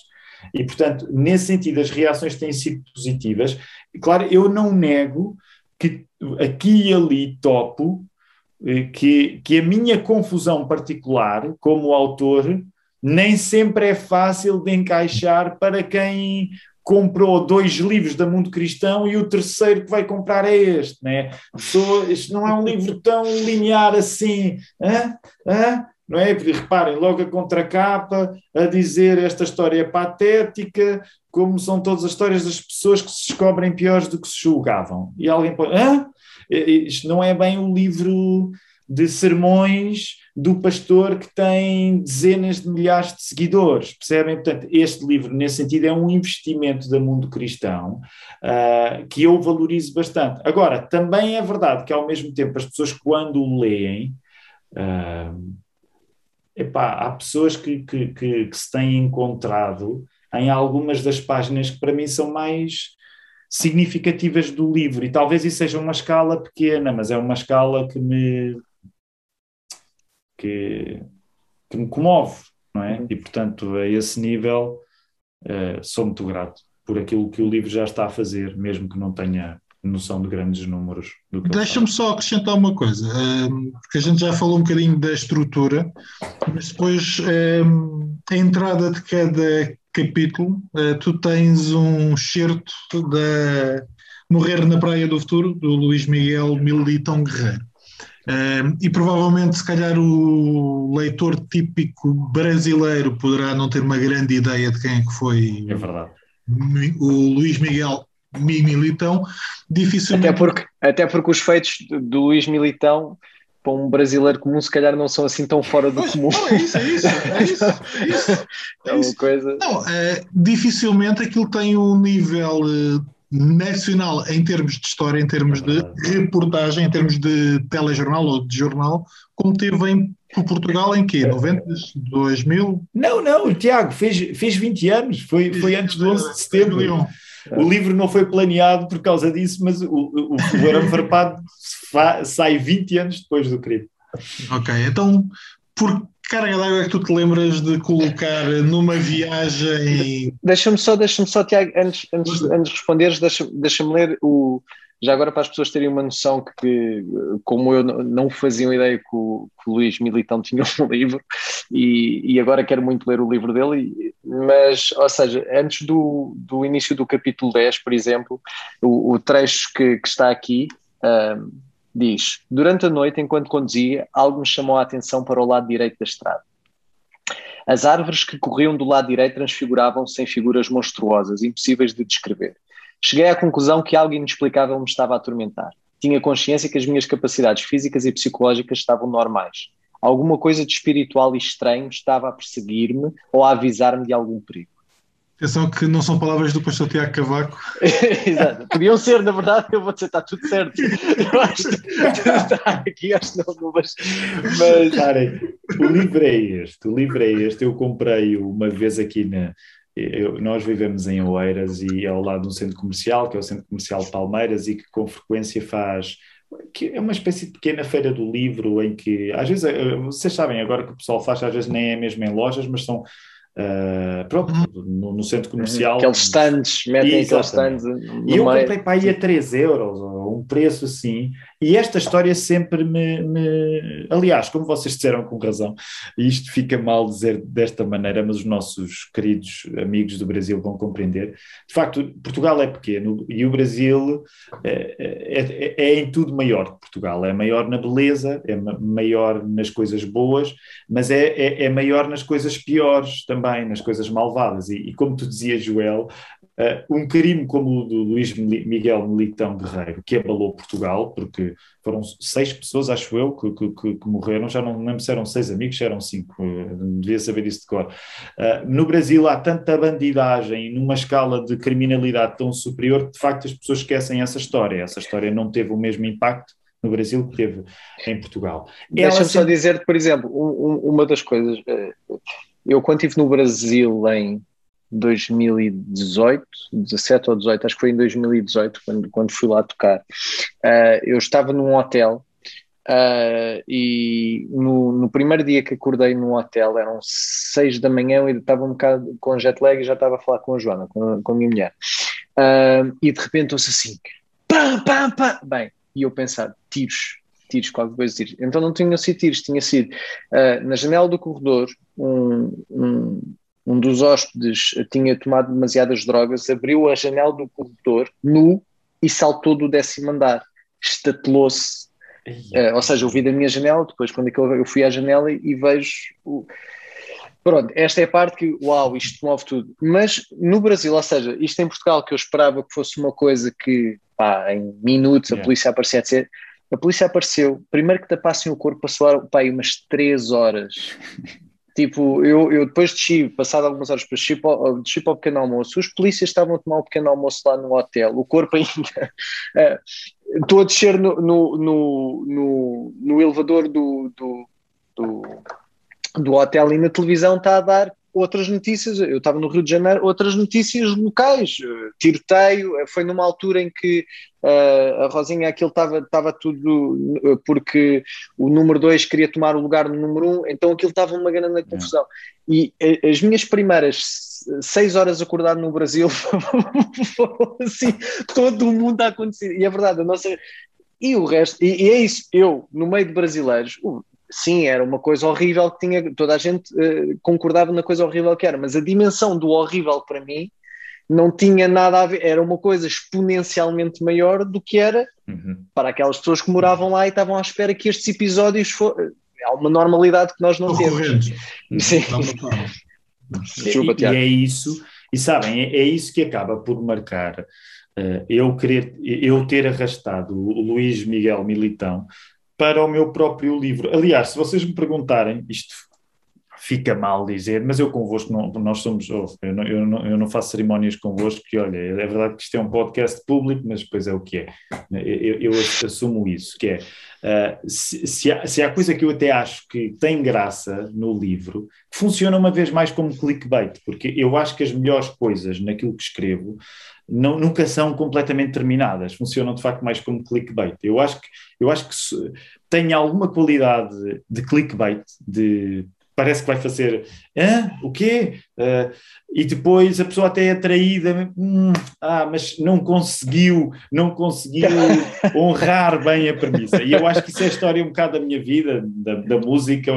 e portanto, nesse sentido as reações têm sido positivas, e claro, eu não nego que aqui e ali topo eh, que, que a minha confusão particular como autor nem sempre é fácil de encaixar para quem comprou dois livros da Mundo Cristão e o terceiro que vai comprar é este, né? Pessoa, isto não é um livro tão linear assim, hã? Hã? não é? Porque reparem, logo a contracapa a dizer esta história é patética, como são todas as histórias das pessoas que se descobrem piores do que se julgavam. E alguém pode, hã? Isto não é bem o livro de sermões do pastor que tem dezenas de milhares de seguidores, percebem? Portanto, este livro, nesse sentido, é um investimento da mundo cristão uh, que eu valorizo bastante. Agora, também é verdade que, ao mesmo tempo, as pessoas, quando o leem, uh, epá, há pessoas que, que, que, que se têm encontrado em algumas das páginas que, para mim, são mais significativas do livro, e talvez isso seja uma escala pequena, mas é uma escala que me que, que me comove, não é? Uhum. E portanto, a esse nível, uh, sou muito grato por aquilo que o livro já está a fazer, mesmo que não tenha noção de grandes números. Deixa-me só acrescentar uma coisa, um, porque a gente já falou um bocadinho da estrutura, mas depois um, a entrada de cada capítulo, uh, tu tens um excerto da Morrer na Praia do Futuro, do Luís Miguel Militão Guerreiro. Uh, e provavelmente, se calhar, o leitor típico brasileiro poderá não ter uma grande ideia de quem é que foi é verdade. o Luís Miguel Militão. Dificilmente. Até porque, até porque os feitos do Luís Militão para um brasileiro comum, se calhar não são assim tão fora do pois, comum. Não, é isso, é isso, é isso. É, isso, é, é uma coisa. Não, é, dificilmente aquilo tem um nível uh, nacional em termos de história, em termos de reportagem, em termos de telejornal ou de jornal, como teve em Portugal em quê? 90, 2000? Não, não, o Tiago fez, fez 20 anos, foi, foi antes do 11 de setembro. O livro não foi planeado por causa disso, mas o, o, o Arame Farpado sai 20 anos depois do crime. Ok, então por carga d'água é que tu te lembras de colocar numa viagem? Deixa-me só, deixa-me só, Tiago, antes, antes, antes de responderes, deixa-me deixa ler o. Já agora para as pessoas terem uma noção que, que como eu não faziam ideia que o, que o Luís Militão tinha um livro, e, e, agora quero muito ler o livro dele, mas, ou seja, antes do, do início do capítulo 10, por exemplo, o, o trecho que, que está aqui, um, diz: Durante a noite, enquanto conduzia, algo me chamou a atenção para o lado direito da estrada. As árvores que corriam do lado direito transfiguravam-se em figuras monstruosas, impossíveis de descrever. Cheguei à conclusão que algo inexplicável me estava a atormentar. Tinha consciência que as minhas capacidades físicas e psicológicas estavam normais. Alguma coisa de espiritual e estranho estava a perseguir-me ou a avisar-me de algum perigo. Atenção que não são palavras do pastor Tiago Cavaco. Exato. Podiam ser, na verdade, eu vou dizer, está tudo certo. Eu acho que está aqui, acho que não, mas... mas... Parem, o livro é este, o livro é este, eu comprei uma vez aqui na... Eu, nós vivemos em Oeiras e é ao lado de um centro comercial, que é o Centro Comercial Palmeiras, e que com frequência faz que é uma espécie de pequena feira do livro em que, às vezes, eh, vocês sabem agora que o pessoal faz, às vezes nem é mesmo em lojas, mas são Uh, pronto, uhum. no, no, centro comercial. Aqueles stands, metem aqueles stands. E eu comprei para aí a 3 euros, um preço assim, e esta história sempre me, me, Aliás, como vocês disseram com razão, isto fica mal dizer desta maneira, mas os nossos queridos amigos do Brasil vão compreender. De facto, Portugal é pequeno e o Brasil é, é, é, é em tudo maior que Portugal. É maior na beleza, é maior nas coisas boas, mas é, é, é maior nas coisas piores também, nas coisas malvadas. E, e como tu dizias, Joel, Uh, um crime como o do Luís Miguel Militão Guerreiro, que abalou Portugal, porque foram seis pessoas, acho eu, que, que, que morreram, já não lembro se eram seis amigos, se eram cinco, uh, devia saber isso de cor. Uh, no Brasil há tanta bandidagem, numa escala de criminalidade tão superior, que de facto as pessoas esquecem essa história. Essa história não teve o mesmo impacto no Brasil que teve em Portugal. Deixa-me só dizer, por exemplo, um, uma das coisas, eu quando estive no Brasil em 2018, 17 ou 18, acho que foi em 2018 quando, quando fui lá tocar. Uh, eu estava num hotel uh, e no, no, primeiro dia que acordei no hotel eram 6 da manhã, eu estava um bocado com jet lag e já estava a falar com a Joana, com, com a minha mulher. Uh, e de repente ouço assim, pam, pam, pam. Bem, e eu pensar, tiros, tiros, qualquer coisa tiros. Então não tinha sido tiros, tinha sido na janela do corredor um, um um dos hóspedes tinha tomado demasiadas drogas, abriu a janela do corredor, nu, e saltou do décimo andar. Estatelou-se. Uh, ou seja, eu vi da minha janela, depois quando eu fui à janela e, vejo... O... Pronto, esta é a parte que, uau, isto move tudo. Mas no Brasil, ou seja, isto em Portugal, que eu esperava que fosse uma coisa que, pá, em minutos a polícia aparecia, etc. A polícia apareceu, primeiro que tapassem o corpo, passou pá, umas três horas Tipo, eu, eu depois desci, passado algumas horas, depois desci para, desci para o pequeno almoço, os polícias estavam a tomar o pequeno almoço lá no hotel, o corpo ainda. Uh, estou a descer no, no, no, no, no elevador do, do, do, do hotel e na televisão está a dar outras notícias, eu estava no Rio de Janeiro, outras notícias locais, tiroteio, foi numa altura em que uh, a Rosinha aquilo estava, estava tudo porque o número 2 queria tomar o lugar do número 1, um, então aquilo estava uma grande confusão. E as minhas primeiras seis horas acordado no Brasil foram assim, todo o mundo a acontecer, e é verdade, a nossa... E o resto, e, e é isso, eu, no meio de brasileiros, sim, era uma coisa horrível que tinha, toda a gente uh, concordava na coisa horrível que era, mas a dimensão do horrível para mim não tinha nada a ver, era uma coisa exponencialmente maior do que era uhum. para aquelas pessoas que moravam lá e estavam à espera que estes episódios fossem. Há uma normalidade que nós não temos. Sim. Desculpa, e, e é isso, e sabem, é, é isso que acaba por marcar uh, eu querer, eu ter arrastado o Luís Miguel Militão para o meu próprio livro. Aliás, se vocês me perguntarem, isto fica mal dizer, mas eu convosco, não, nós somos, oh, eu, não, eu, não, eu não faço cerimónias convosco, que olha, é verdade que isto é um podcast público, mas depois é o que é. Eu, eu assumo isso, que é, uh, se, se, há, se há coisa que eu até acho que tem graça no livro, funciona uma vez mais como clickbait, porque eu acho que as melhores coisas naquilo que escrevo não, nunca são completamente terminadas, funcionam de facto mais como clickbait. Eu acho que, eu acho que tem alguma qualidade de clickbait, de parece que vai fazer Hã? o quê? Uh, e depois a pessoa até é atraída, hum, ah, mas não conseguiu, não conseguiu honrar bem a premissa. E eu acho que isso é a história um bocado da minha vida, da, da música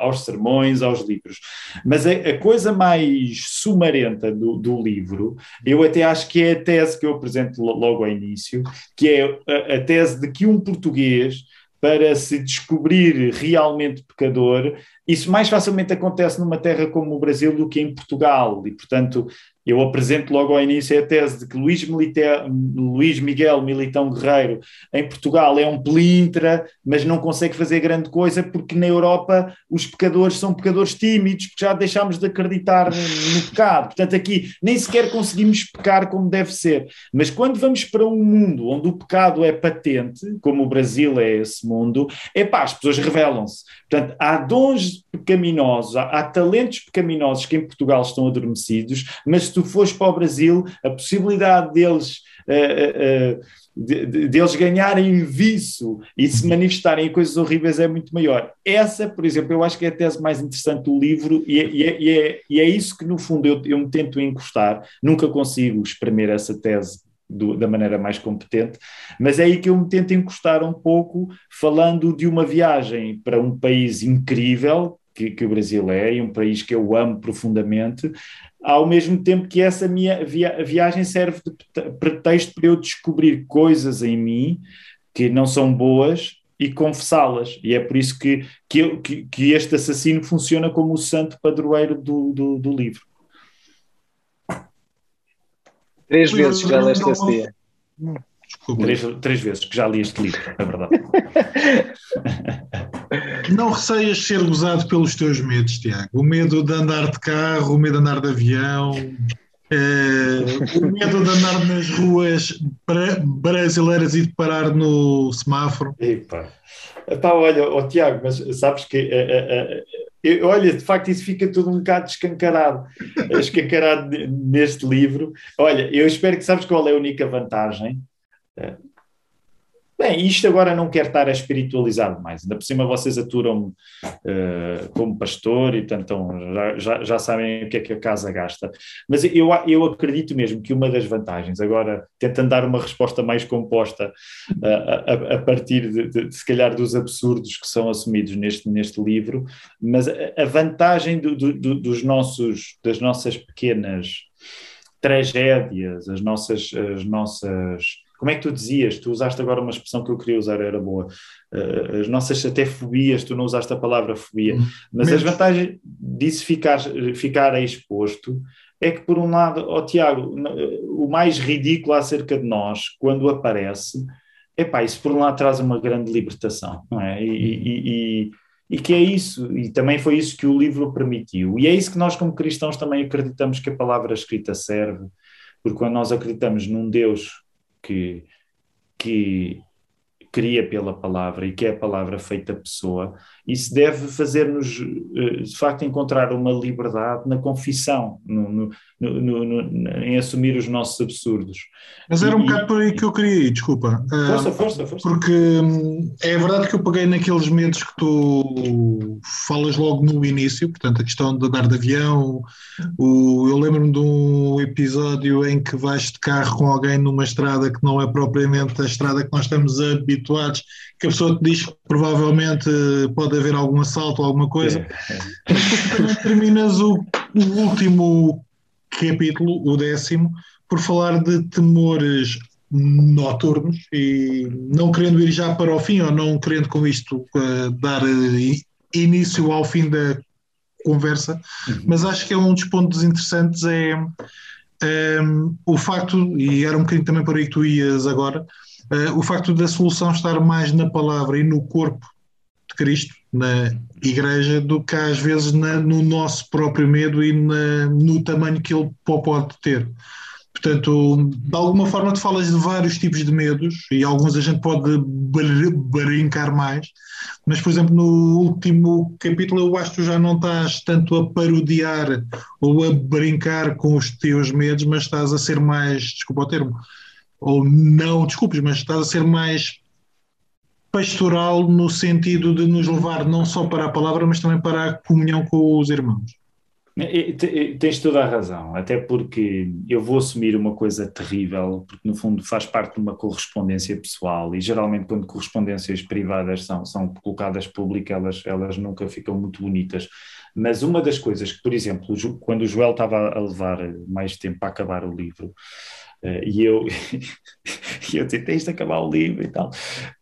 aos sermões, aos livros. Mas a, a coisa mais sumarenta do, do, livro, eu até acho que é a tese que eu apresento logo ao início, que é a, a tese de que um português para se descobrir realmente pecador, isso mais facilmente acontece numa terra como o Brasil do que em Portugal. E, portanto, eu apresento logo ao início a tese de que Luís, Luís Miguel Militão Guerreiro em Portugal é um pelintra, mas não consegue fazer grande coisa porque na Europa os pecadores são pecadores tímidos, porque já deixámos de acreditar no, no pecado. Portanto, aqui nem sequer conseguimos pecar como deve ser. Mas quando vamos para um mundo onde o pecado é patente, como o Brasil é esse mundo, é pá, as pessoas revelam-se. Portanto, há dons pecaminosos, há, há talentos pecaminosos que em Portugal estão adormecidos, mas tu fores para o Brasil, a possibilidade deles. Uh, uh, de, deles ganharem viço e se manifestarem em coisas horríveis é muito maior. Essa, por exemplo, eu acho que é a tese mais interessante do livro e é, e é, e é, e é isso que, no fundo, eu, eu me tento encostar. Nunca consigo espremer essa tese do, da maneira mais competente, mas é aí que eu me tento encostar um pouco, falando de uma viagem para um país incrível, que, que, o Brasil é, e um país que eu amo profundamente, ao mesmo tempo que essa minha via viagem serve de pretexto para eu descobrir coisas em mim que não são boas e confessá-las. E é por isso que, que, eu, que, que, este assassino funciona como o santo padroeiro do, do, do livro. Três vezes já leste esse dia. Três, três vezes que já li este livro, é verdade. Não receias ser usado pelos teus medos, Tiago. O medo de andar de carro, o medo de andar de avião, é, o medo de andar nas ruas brasileiras e de parar no semáforo. Epa. Tá, olha, oh, Tiago, mas sabes que é, é, olha, de facto, isso fica tudo um bocado escancarado, escancarado neste livro. Olha, eu espero que sabes qual é a única vantagem Bem, isto agora não quer estar a espiritualizar mais. Ainda por cima vocês aturam uh, como pastor e então já, já, já, sabem o que é que a casa gasta. Mas eu, eu acredito mesmo que uma das vantagens, agora tentando dar uma resposta mais composta uh, a, a, partir de, de, de, se calhar dos absurdos que são assumidos neste, neste livro, mas a, a vantagem do, do, dos nossos, das nossas pequenas tragédias, as nossas, as nossas como é que tu dizias? Tu usaste agora uma expressão que eu queria usar, era boa. Uh, as nossas até fobias, tu não usaste a palavra fobia, uhum. mas as vantagens disso ficar, ficar exposto é que, por um lado, ó oh, Tiago, o mais ridículo acerca de nós, quando aparece, é pá, isso por um lado traz uma grande libertação, não é? E, e, e, e, que é isso, e também foi isso que o livro permitiu. E é isso que nós, como cristãos, também acreditamos que a palavra escrita serve, porque quando nós acreditamos num Deus que, que cria pela palavra e que é a palavra feita pessoa, isso deve fazer-nos, eh, de facto, encontrar uma liberdade na confissão, no, no, no, em assumir os nossos absurdos. Mas era um e, bocado por aí que eu queria ir, desculpa. Força, uh, força, força. Porque hum, é verdade que eu peguei naqueles medos que tu falas logo no início, portanto, a questão de andar de avião. O, eu lembro-me de um episódio em que vais de carro com alguém numa estrada que não é propriamente a estrada que nós estamos habituados, que a pessoa te diz que provavelmente pode haver algum assalto ou alguma coisa. É, é. terminas o, o último capítulo, o décimo, por falar de temores noturnos e não querendo ir já para o fim ou não querendo com isto uh, dar uh, início ao fim da conversa, uhum. mas acho que é um dos pontos interessantes é um, ehm, o facto, e era um bocadinho também para aí que tu ias agora, uh, o facto da solução estar mais na palavra e no corpo de Cristo, na igreja, do que às vezes na, no nosso próprio medo e na, no tamanho que ele pode ter. Portanto, de alguma forma tu falas de vários tipos de medos e alguns a gente pode brincar mais, mas por exemplo no último capítulo eu acho que tu já não estás tanto a parodiar ou a brincar com os teus medos, mas estás a ser mais, desculpa o termo, ou não, desculpes, mas estás a ser mais pastoral no sentido de nos levar não só para a palavra, mas também para a comunhão com os irmãos. Tens toda a razão, até porque eu vou assumir uma coisa terrível, porque no fundo faz parte de uma correspondência pessoal e geralmente quando correspondências privadas são, são colocadas públicas elas, elas nunca ficam muito bonitas. Mas uma das coisas que, por exemplo, quando o Joel estava a levar mais tempo para acabar o livro, Uh, e eu, e eu disse, tens de acabar o livro e tal,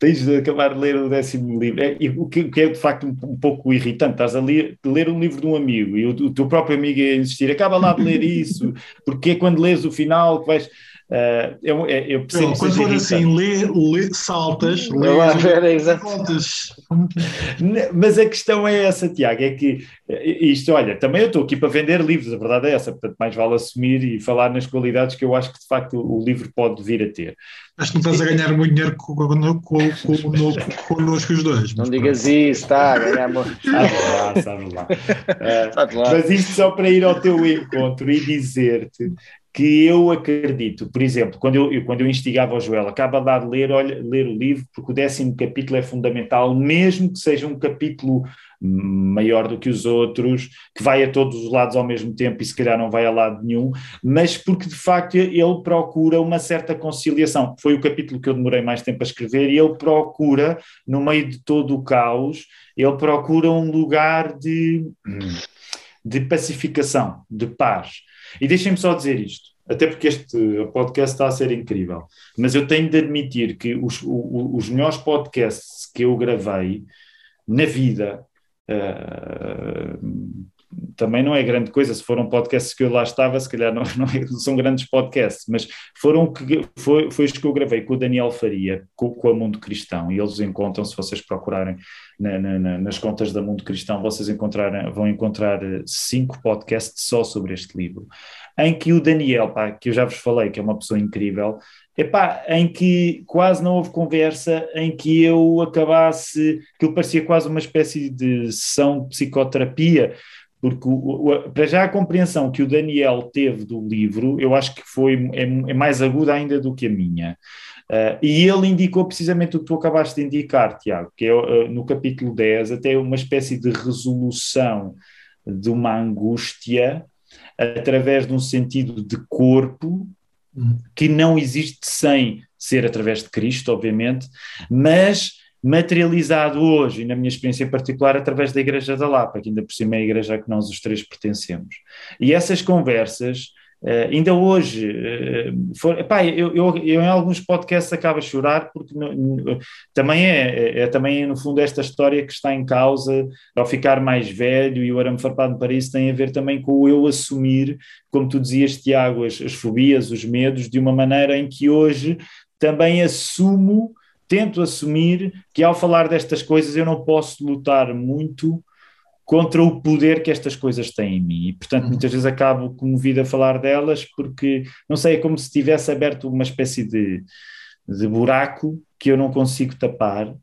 tens de acabar de ler o décimo livro. É, e o, que, que é de facto um, um, pouco irritante, estás a ler, ler um livro de um amigo e o, o teu próprio amigo a insistir, acaba lá de ler isso, porque é quando lês o final que vais Uh, eu, eu percebo não, quando for assim, lê, lê, saltas, lê, lê, saltas. Mas a questão é essa, Tiago, é que isto, olha, também eu estou aqui para vender livros, a verdade é essa, portanto mais vale assumir e falar nas qualidades que eu acho que de facto o livro pode vir a ter. Acho que não estás a ganhar muito dinheiro connosco os dois. Não digas isso, está a ganhar muito. Sabes lá, sabes lá. Uh, mas isto só para ir ao teu encontro e dizer-te que eu acredito, por exemplo, quando eu, quando eu instigava o Joel, acaba de ler, olha, ler o livro, porque o décimo capítulo é fundamental, mesmo que seja um capítulo maior do que os outros, que vai a todos os lados ao mesmo tempo e se calhar não vai a lado nenhum, mas porque de facto ele procura uma certa conciliação. Foi o capítulo que eu demorei mais tempo a escrever e ele procura, no meio de todo o caos, ele procura um lugar de, de pacificação, de paz. E deixem-me só dizer isto, até porque este podcast está a ser incrível, mas eu tenho de admitir que os, os melhores podcasts que eu gravei na vida. Uh, também não é grande coisa, se foram podcasts que eu lá estava, se calhar não, não, é, não são grandes podcasts, mas foram que foi, foi os que eu gravei com o Daniel Faria, com, com a Mundo Cristão, e eles encontram, se vocês procurarem na, na, nas contas da Mundo Cristão, vocês encontrarem, vão encontrar eh, cinco podcasts só sobre este livro, em que o Daniel, pá, que eu já vos falei, que é uma pessoa incrível, epá, em que quase não houve conversa em que eu acabasse, ele parecia quase uma espécie de sessão de psicoterapia, porque o, o, para já a compreensão que o Daniel teve do livro, eu acho que foi é, é mais aguda ainda do que a minha. Uh, e ele indicou precisamente o que tu acabaste de indicar, Tiago, que é uh, no capítulo 10, até uma espécie de resolução de uma angústia através de um sentido de corpo hum. que não existe sem ser através de Cristo, obviamente, mas materializado hoje, e na minha experiência particular, através da Igreja da Lapa, que ainda por cima é a igreja a que nós os três pertencemos. E essas conversas Uh, ainda hoje, uh, for, epá, eu, eu, eu, em alguns podcasts acabo a chorar porque no, no, também é, é, é, também no fundo esta história que está em causa ao ficar mais velho e o arame farpado para isso tem a ver também com o eu assumir, como tu dizias Tiago, as, as fobias, os medos de uma maneira em que hoje também assumo, tento assumir que ao falar destas coisas eu não posso lutar muito contra o poder que estas coisas têm em mim. E, portanto, uhum. muitas vezes acabo comovido a falar delas porque, não sei, é como se tivesse aberto uma espécie de, de buraco que eu não consigo tapar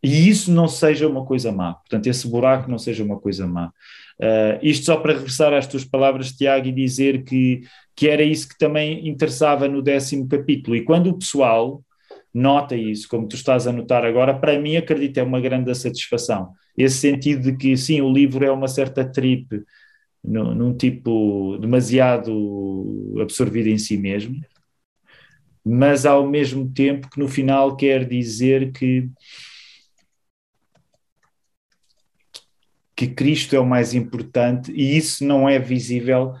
e isso não seja uma coisa má. Portanto, esse buraco não seja uma coisa má. Uh, isto só para regressar às tuas palavras, Tiago, e dizer que, que era isso que também interessava no décimo capítulo. E quando o pessoal nota isso, como tu estás a notar agora, para mim, acredito, é uma grande satisfação. Esse sentido de que, sim, o livro é uma certa trip, num, tipo demasiado absorvido em si mesmo, mas ao mesmo tempo que no final quer dizer que que Cristo é o mais importante e isso não é visível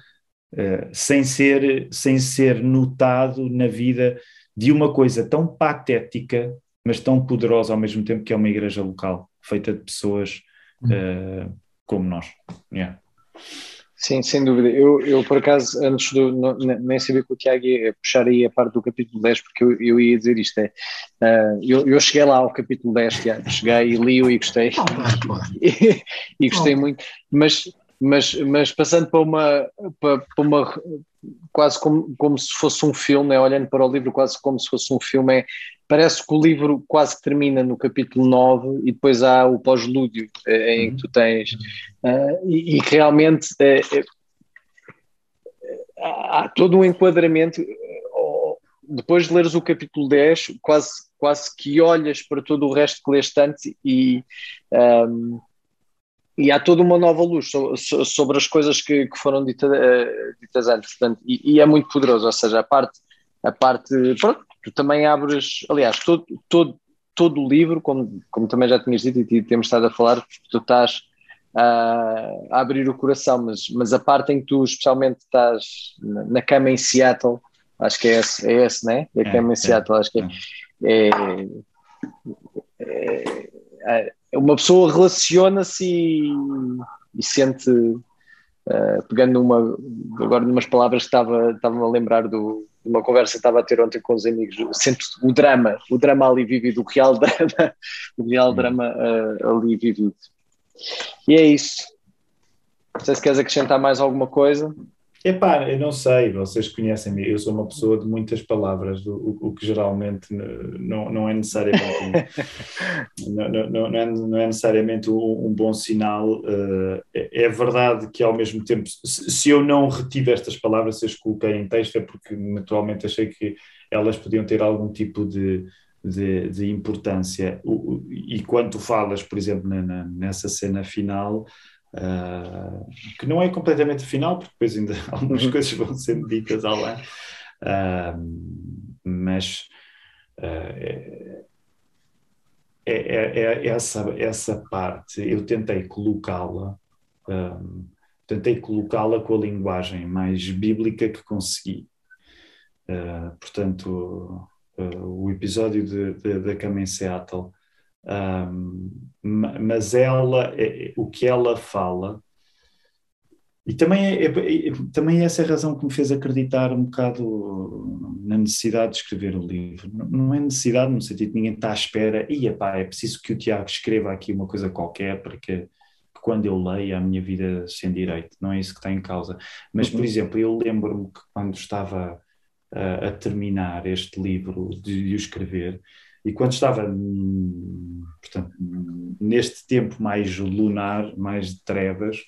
uh, sem ser sem ser notado na vida de uma coisa tão patética, mas tão poderosa ao mesmo tempo que é uma igreja local, feita de pessoas uh, como nós. Yeah. Sim, sem dúvida. Eu, eu por acaso, antes do. Não, nem sabia que o Tiago ia puxar aí a parte do capítulo 10, porque eu, eu ia dizer isto: é. Uh, eu, eu cheguei lá ao capítulo 10, Tiago, cheguei e li-o e gostei. e, e gostei muito, mas mas, mas passando para uma, para, para uma quase como, como se fosse um filme, né? olhando para o livro quase como se fosse um filme, é, parece que o livro quase que termina no capítulo 9 e depois há o pós-lúdio é, em que tu tens, uh, e, e, realmente é, há todo um enquadramento. Depois de leres o capítulo 10, quase, quase que olhas para todo o resto que leste antes e, um, e há toda uma nova luz sobre as coisas que, que foram dita, uh, ditas antes, portanto, e, e, é muito poderoso, ou seja, a parte, a parte, pronto, tu também abres, aliás, todo, todo, todo o livro, como, como também já tinhas dito e temos estado a falar, tu estás a, a abrir o coração, mas, mas a parte em que tu especialmente estás na, na cama em Seattle, acho que é esse, é esse né? É a cama é, em Seattle, é, acho que é, é, é, é uma pessoa relaciona-se e, e, sente, uh, pegando uma, agora numas palavras que estava, estava a lembrar do, de uma conversa que estava a ter ontem com os amigos, sente o drama, o drama ali vivido, o real drama, o real hum. drama uh, ali vivido. E é isso. Não sei se queres acrescentar mais alguma coisa. Epá, eu não sei, vocês conhecem-me, eu sou uma pessoa de muitas palavras, o, o que geralmente não, não é necessariamente não, não, não, é, não é necessariamente um, um bom sinal. Uh, é, é, verdade que ao mesmo tempo, se, se, eu não retive estas palavras, se as coloquei em texto, é porque naturalmente achei que elas podiam ter algum tipo de, de, de importância. O, e quando tu falas, por exemplo, na, na, nessa cena final, Uh, que não é completamente final, porque depois ainda algumas uhum. coisas vão sendo ditas ao lado, uh, mas uh, é, é, é, essa, essa parte eu tentei colocá-la, tentei colocá-la com a linguagem mais bíblica que consegui. portanto, o episódio de, de, da cama em Seattle um, mas ela, é, o que ela fala, e também é, é, é, também é essa a razão que me fez acreditar um bocado na necessidade de escrever o livro. Não é necessidade no sentido que ninguém está à espera, e epá, é preciso que o Tiago escreva aqui uma coisa qualquer para que, quando eu leia a minha vida sem direito. Não é isso que está em causa. Mas, por uhum. exemplo, eu lembro-me que quando estava a, a terminar este livro de, de o escrever, e quando estava portanto, neste tempo mais lunar, mais de trevas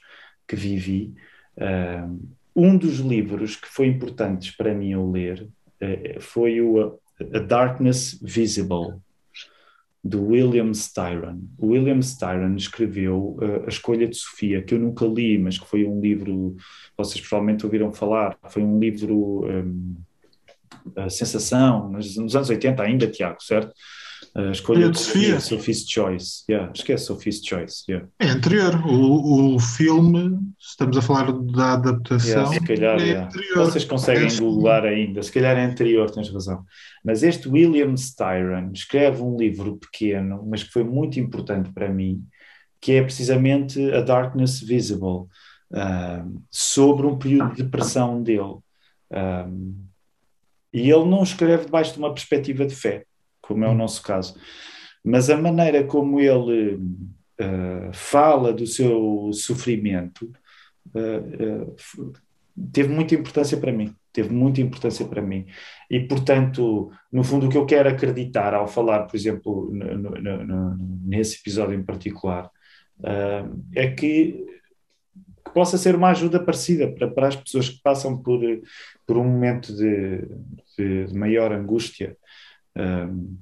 que vivi, uh, um dos livros que foi importantes para mim eu ler uh, foi o, A Darkness Visible, do William Styron. O William Styron escreveu uh, A Escolha de Sofia, que eu nunca li, mas que foi um livro, vocês provavelmente ouviram falar, foi um livro, um, a sensação, nos, nos anos 80 ainda, Tiago, certo? A escolha de Sofia. Sophie's Choice. Yeah, esquece é Sophie's Choice. Yeah. É anterior. O, o filme, estamos a falar da adaptação. Yeah, se calhar, é yeah. anterior. Vocês conseguem É googlar ainda. Se calhar é anterior, tens razão. Mas este William Styron escreve um livro pequeno, mas que foi muito importante para mim, que é precisamente A Darkness Visible, um, sobre um período de depressão dele. Um, e ele não escreve debaixo de uma perspectiva de fé como é o nosso caso. Mas a maneira como ele uh, fala do seu sofrimento uh, uh, teve muita importância para mim. Teve muita importância para mim. E, portanto, no fundo, o que eu quero acreditar ao falar, por exemplo, no, no, no, nesse episódio em particular, é que, que, possa ser uma ajuda parecida para, para as pessoas que passam por, por um momento de, de, maior angústia. Um,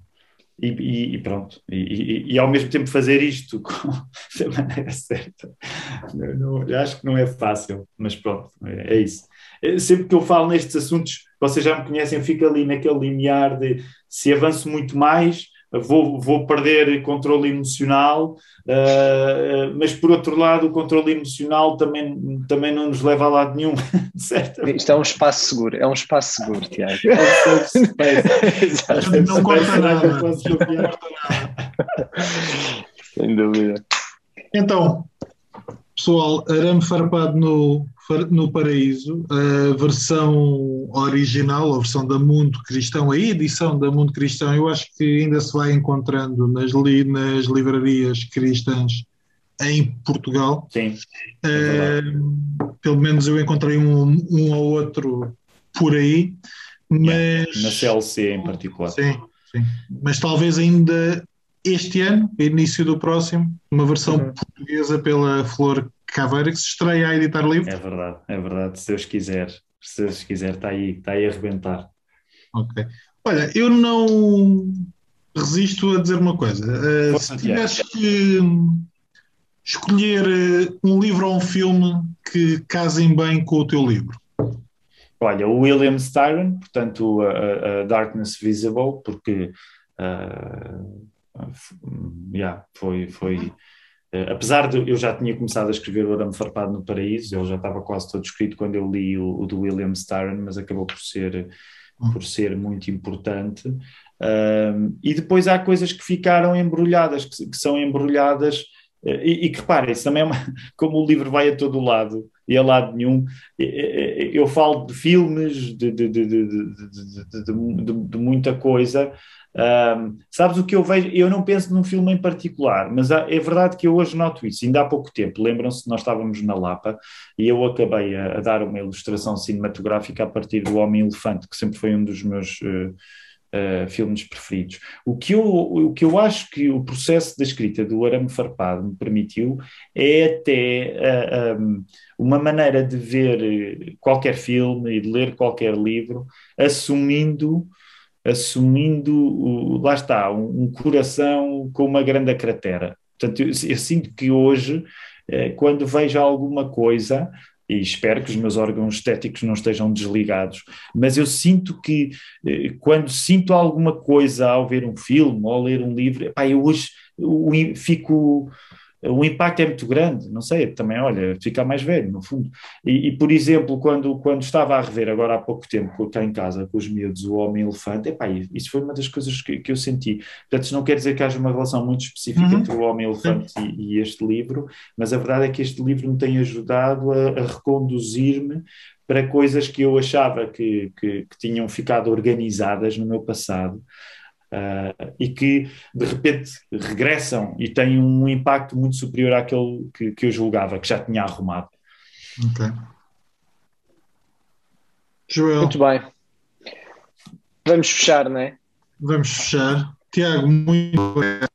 e, e, e, pronto, e, e, ao mesmo tempo fazer isto com, da maneira certa. Não, não, acho que não é fácil, mas pronto, é, é, isso. Sempre que eu falo nestes assuntos, vocês já me conhecem, eu fico ali naquele limiar de se avanço muito mais, vou, vou perder controle emocional, uh, mas por outro lado, o controle emocional também, também não nos leva a lado nenhum, certo? Isto é um espaço seguro, é um espaço seguro, Tiago. É não corta nada. Sem dúvida. Então, pessoal, arame farpado no, no Paraíso, a versão original, a versão da Mundo Cristão, a edição da Mundo Cristão, eu acho que ainda se vai encontrando nas, li, nas livrarias cristãs em Portugal. Sim. É uh, pelo menos eu encontrei um, um ou outro por aí. Mas, na CLC em particular. Sim, sim. Mas talvez ainda este ano, início do próximo, uma versão uhum. portuguesa pela Flor Caveira que se estreia a editar livro. É verdade, é verdade, se Deus quiser, se Deus quiser, está aí, está aí a arrebentar. Ok. Olha, eu não resisto a dizer uma coisa. Uh, se tivesse que escolher uh, um livro ou um filme que casem bem com o teu livro. Olha, o William Styron, portanto, a, a Darkness Visible, porque uh, yeah, foi, foi uh, apesar de eu já tinha começado a escrever o Arame Farpado no Paraíso, ele já estava quase todo escrito quando eu li o, o do William Styron, mas acabou por ser, por ser muito importante. Uh, e depois há coisas que ficaram embrulhadas, que, que são embrulhadas, uh, e, e, que reparem, isso também é uma, como o livro vai a todo lado e a lado nenhum, eu falo de filmes, de, de, de, de muita coisa, um, sabes o que eu vejo? Eu não penso num filme em particular, mas há, é verdade que eu hoje noto isso. Ainda há pouco tempo, lembram-se, nós estávamos na Lapa e eu acabei a, a, dar uma ilustração cinematográfica a partir do Homem-Elefante, que sempre foi um dos meus uh, uh, filmes preferidos. O que, eu, o que eu acho que o processo da escrita do Arame Farpado me permitiu é até uh, um, uma maneira de ver qualquer filme e de ler qualquer livro assumindo assumindo, lá está, um, um coração com uma grande cratera. Portanto, eu, eu sinto que hoje, eh, quando vejo alguma coisa, e espero que os meus órgãos estéticos não estejam desligados, mas eu sinto que eh, quando sinto alguma coisa ao ver um filme ou ler um livro, epá, eu hoje eu fico o impacto é muito grande, não sei, também, olha, fica mais velho, no fundo. E, e, por exemplo, quando, quando estava a rever agora há pouco tempo, cá em casa, com os miúdos, o Homem-Elefante, epá, isso foi uma das coisas que, que eu senti. Portanto, isso não quer dizer que haja uma relação muito específica uhum. entre o Homem-Elefante e, e, este livro, mas a verdade é que este livro me tem ajudado a, a reconduzir-me para coisas que eu achava que, que, que tinham ficado organizadas no meu passado Uh, e que de repente regressam e têm um impacto muito superior àquele que, que eu julgava, que já tinha arrumado. Ok. Joel. Muito bem. Vamos fechar, não é? Vamos fechar. Tiago, muito obrigado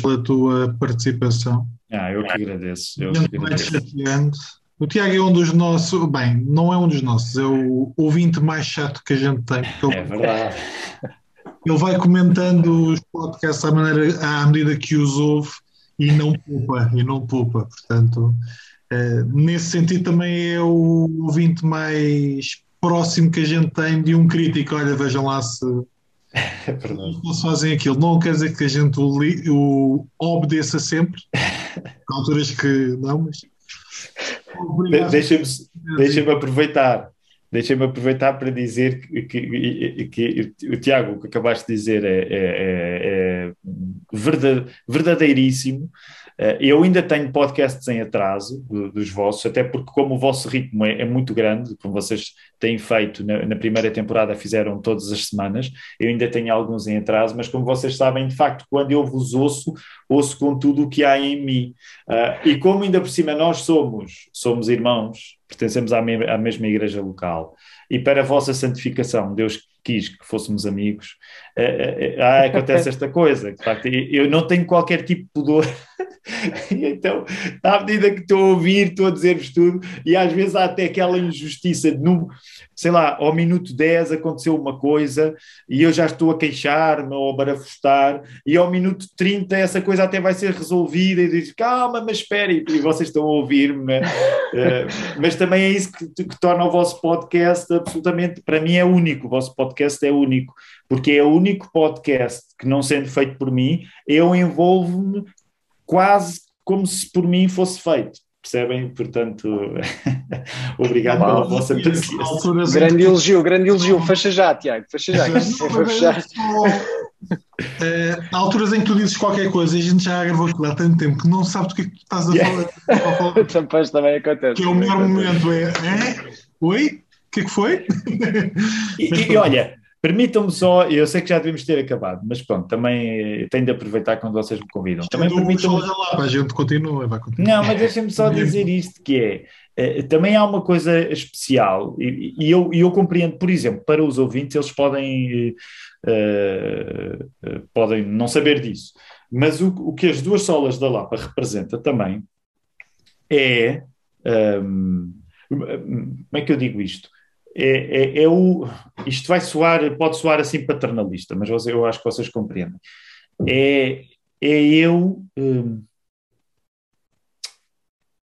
pela tua participação. Ah, eu que agradeço. Eu que agradeço. O Tiago é um dos nossos, bem, não é um dos nossos, é o ouvinte mais chato que a gente tem. É verdade. Ele vai comentando os podcasts à, maneira, à medida que os ouve e não poupa, e não poupa. Portanto, eh, nesse sentido também é o ouvinte mais próximo que a gente tem de um crítico. Olha, vejam lá se é. Eles fazem aquilo. Não quer dizer que a gente o, li, o obedeça sempre. Há alturas que não, mas. Deixa-me deixa aproveitar. Deixa-me aproveitar para dizer que, que, que, que, o Tiago, o que acabaste de dizer, é, é, é, é verdadeiríssimo. Eh, eu ainda tenho podcasts em atraso dos vossos, até porque, como o vosso ritmo é, é muito grande, como vocês têm feito na, na, primeira temporada, fizeram todas as semanas, eu ainda tenho alguns em atraso, mas como vocês sabem, de facto, quando eu vos ouço, ouço com tudo o que há em mim. Uh, e como ainda por cima nós somos, somos irmãos, pertencemos à, me à mesma igreja local, e para a vossa santificação, Deus quis que fôssemos amigos, uh, uh, ah, acontece esta coisa. De facto, eu não tenho qualquer tipo de pudor. então, à medida que estou a ouvir, estou a dizer-vos tudo, e às vezes há até aquela injustiça de, num, sei lá, ao minuto 10 aconteceu uma coisa e eu já estou a queixar-me ou a barafustar, e ao minuto 30 essa coisa até vai ser resolvida e diz calma, mas espere, e vocês estão a ouvir-me, uh, mas também é isso que, que torna o vosso podcast absolutamente, para mim é único, o vosso podcast é único, porque é o único podcast que, não sendo feito por mim, eu envolvo-me quase como se por mim fosse feito. Percebem? Portanto, obrigado pela vossa paciência. Grande elogio, grande elogio. Fecha já, Tiago. Fecha já. É, há alturas em que tu dizes qualquer coisa e a gente já gravou aquilo há tanto tempo que não sabes do que é que tu estás a yeah. falar. Depois também acontece. Que é o melhor momento é, é? Oi? O que é que foi? E, e olha, Permitam-me só, eu sei que já devemos ter acabado, mas pronto, também tenho de aproveitar quando vocês me convidam. Também permitam lá, a gente continua, vai continuar. Não, mas deixem-me só dizer isto, que é, eh, também há uma coisa especial, e, e, eu, eu compreendo, por exemplo, para os ouvintes, eles podem, uh, podem não saber disso, mas o, o que as duas solas da Lapa representa também é, um, ehm, como é que eu digo isto? É, é, é, o. Isto vai soar, pode soar assim paternalista, mas eu acho que vocês compreendem. É, é eu. Hum,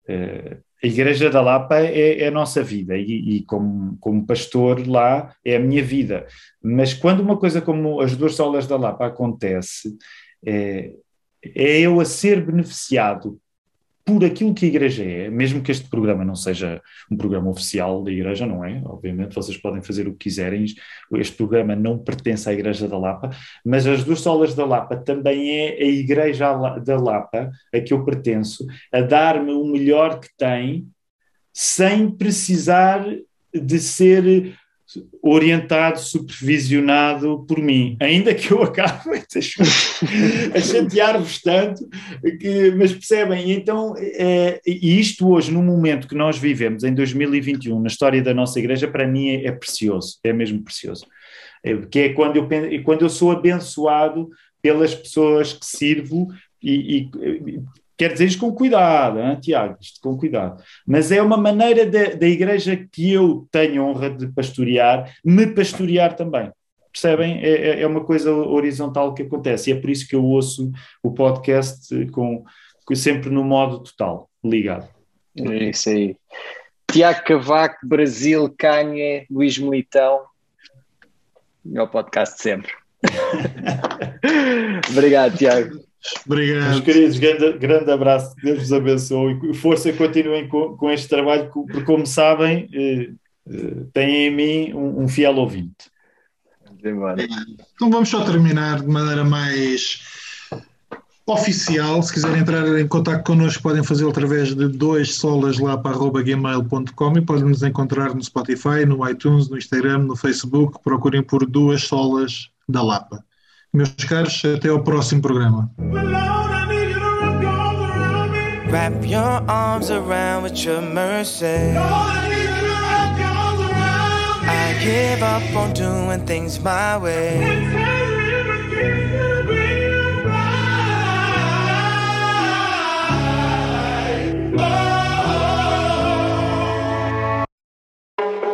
é, a Igreja da Lapa é, é a nossa vida e, e, como, como pastor lá é a minha vida. Mas quando uma coisa como as duas solas da Lapa acontece, é, é eu a ser beneficiado por aquilo que a Igreja é, mesmo que este programa não seja um programa oficial da Igreja, não é? Obviamente, vocês podem fazer o que quiserem, este programa não pertence à Igreja da Lapa, mas as duas solas da Lapa também é a Igreja da Lapa, a que eu pertenço, a dar-me o melhor que tem, sem precisar de ser orientado, supervisionado por mim, ainda que eu acabe a chatear-vos tanto, que, mas percebem, então, é, isto hoje, no momento que nós vivemos, em 2021, na história da nossa igreja, para mim é, é precioso, é mesmo precioso, é, é quando eu, quando eu sou abençoado pelas pessoas que sirvo e, e Quer dizer isto com cuidado, hein, Tiago, isto com cuidado. Mas é uma maneira da igreja que eu tenho honra de pastorear, me pastorear também. Percebem? É, é, é uma coisa horizontal que acontece e é por isso que eu ouço o podcast com, com sempre no modo total, ligado. É isso aí. Tiago Cavaco, Brasil, Canha, Luís Militão. Melhor podcast de sempre. Obrigado, Tiago. Obrigado. Meus queridos, grande, grande abraço, Deus vos abençoe e força, continuem com, com este trabalho, porque, como sabem, eh, eh, têm em mim um, um fiel ouvinte. Então vamos só terminar de maneira mais oficial. Se quiserem entrar em contato connosco, podem fazê-lo através de dois solas lá para gmail.com e podem nos encontrar no Spotify, no iTunes, no Instagram, no Facebook. Procurem por duas solas da Lapa. Meus caros, até ao próximo programa. Wrap your arms around with your mercy. I give up on doing things my way.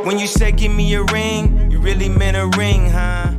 When you said give me a ring, you really meant a ring, huh?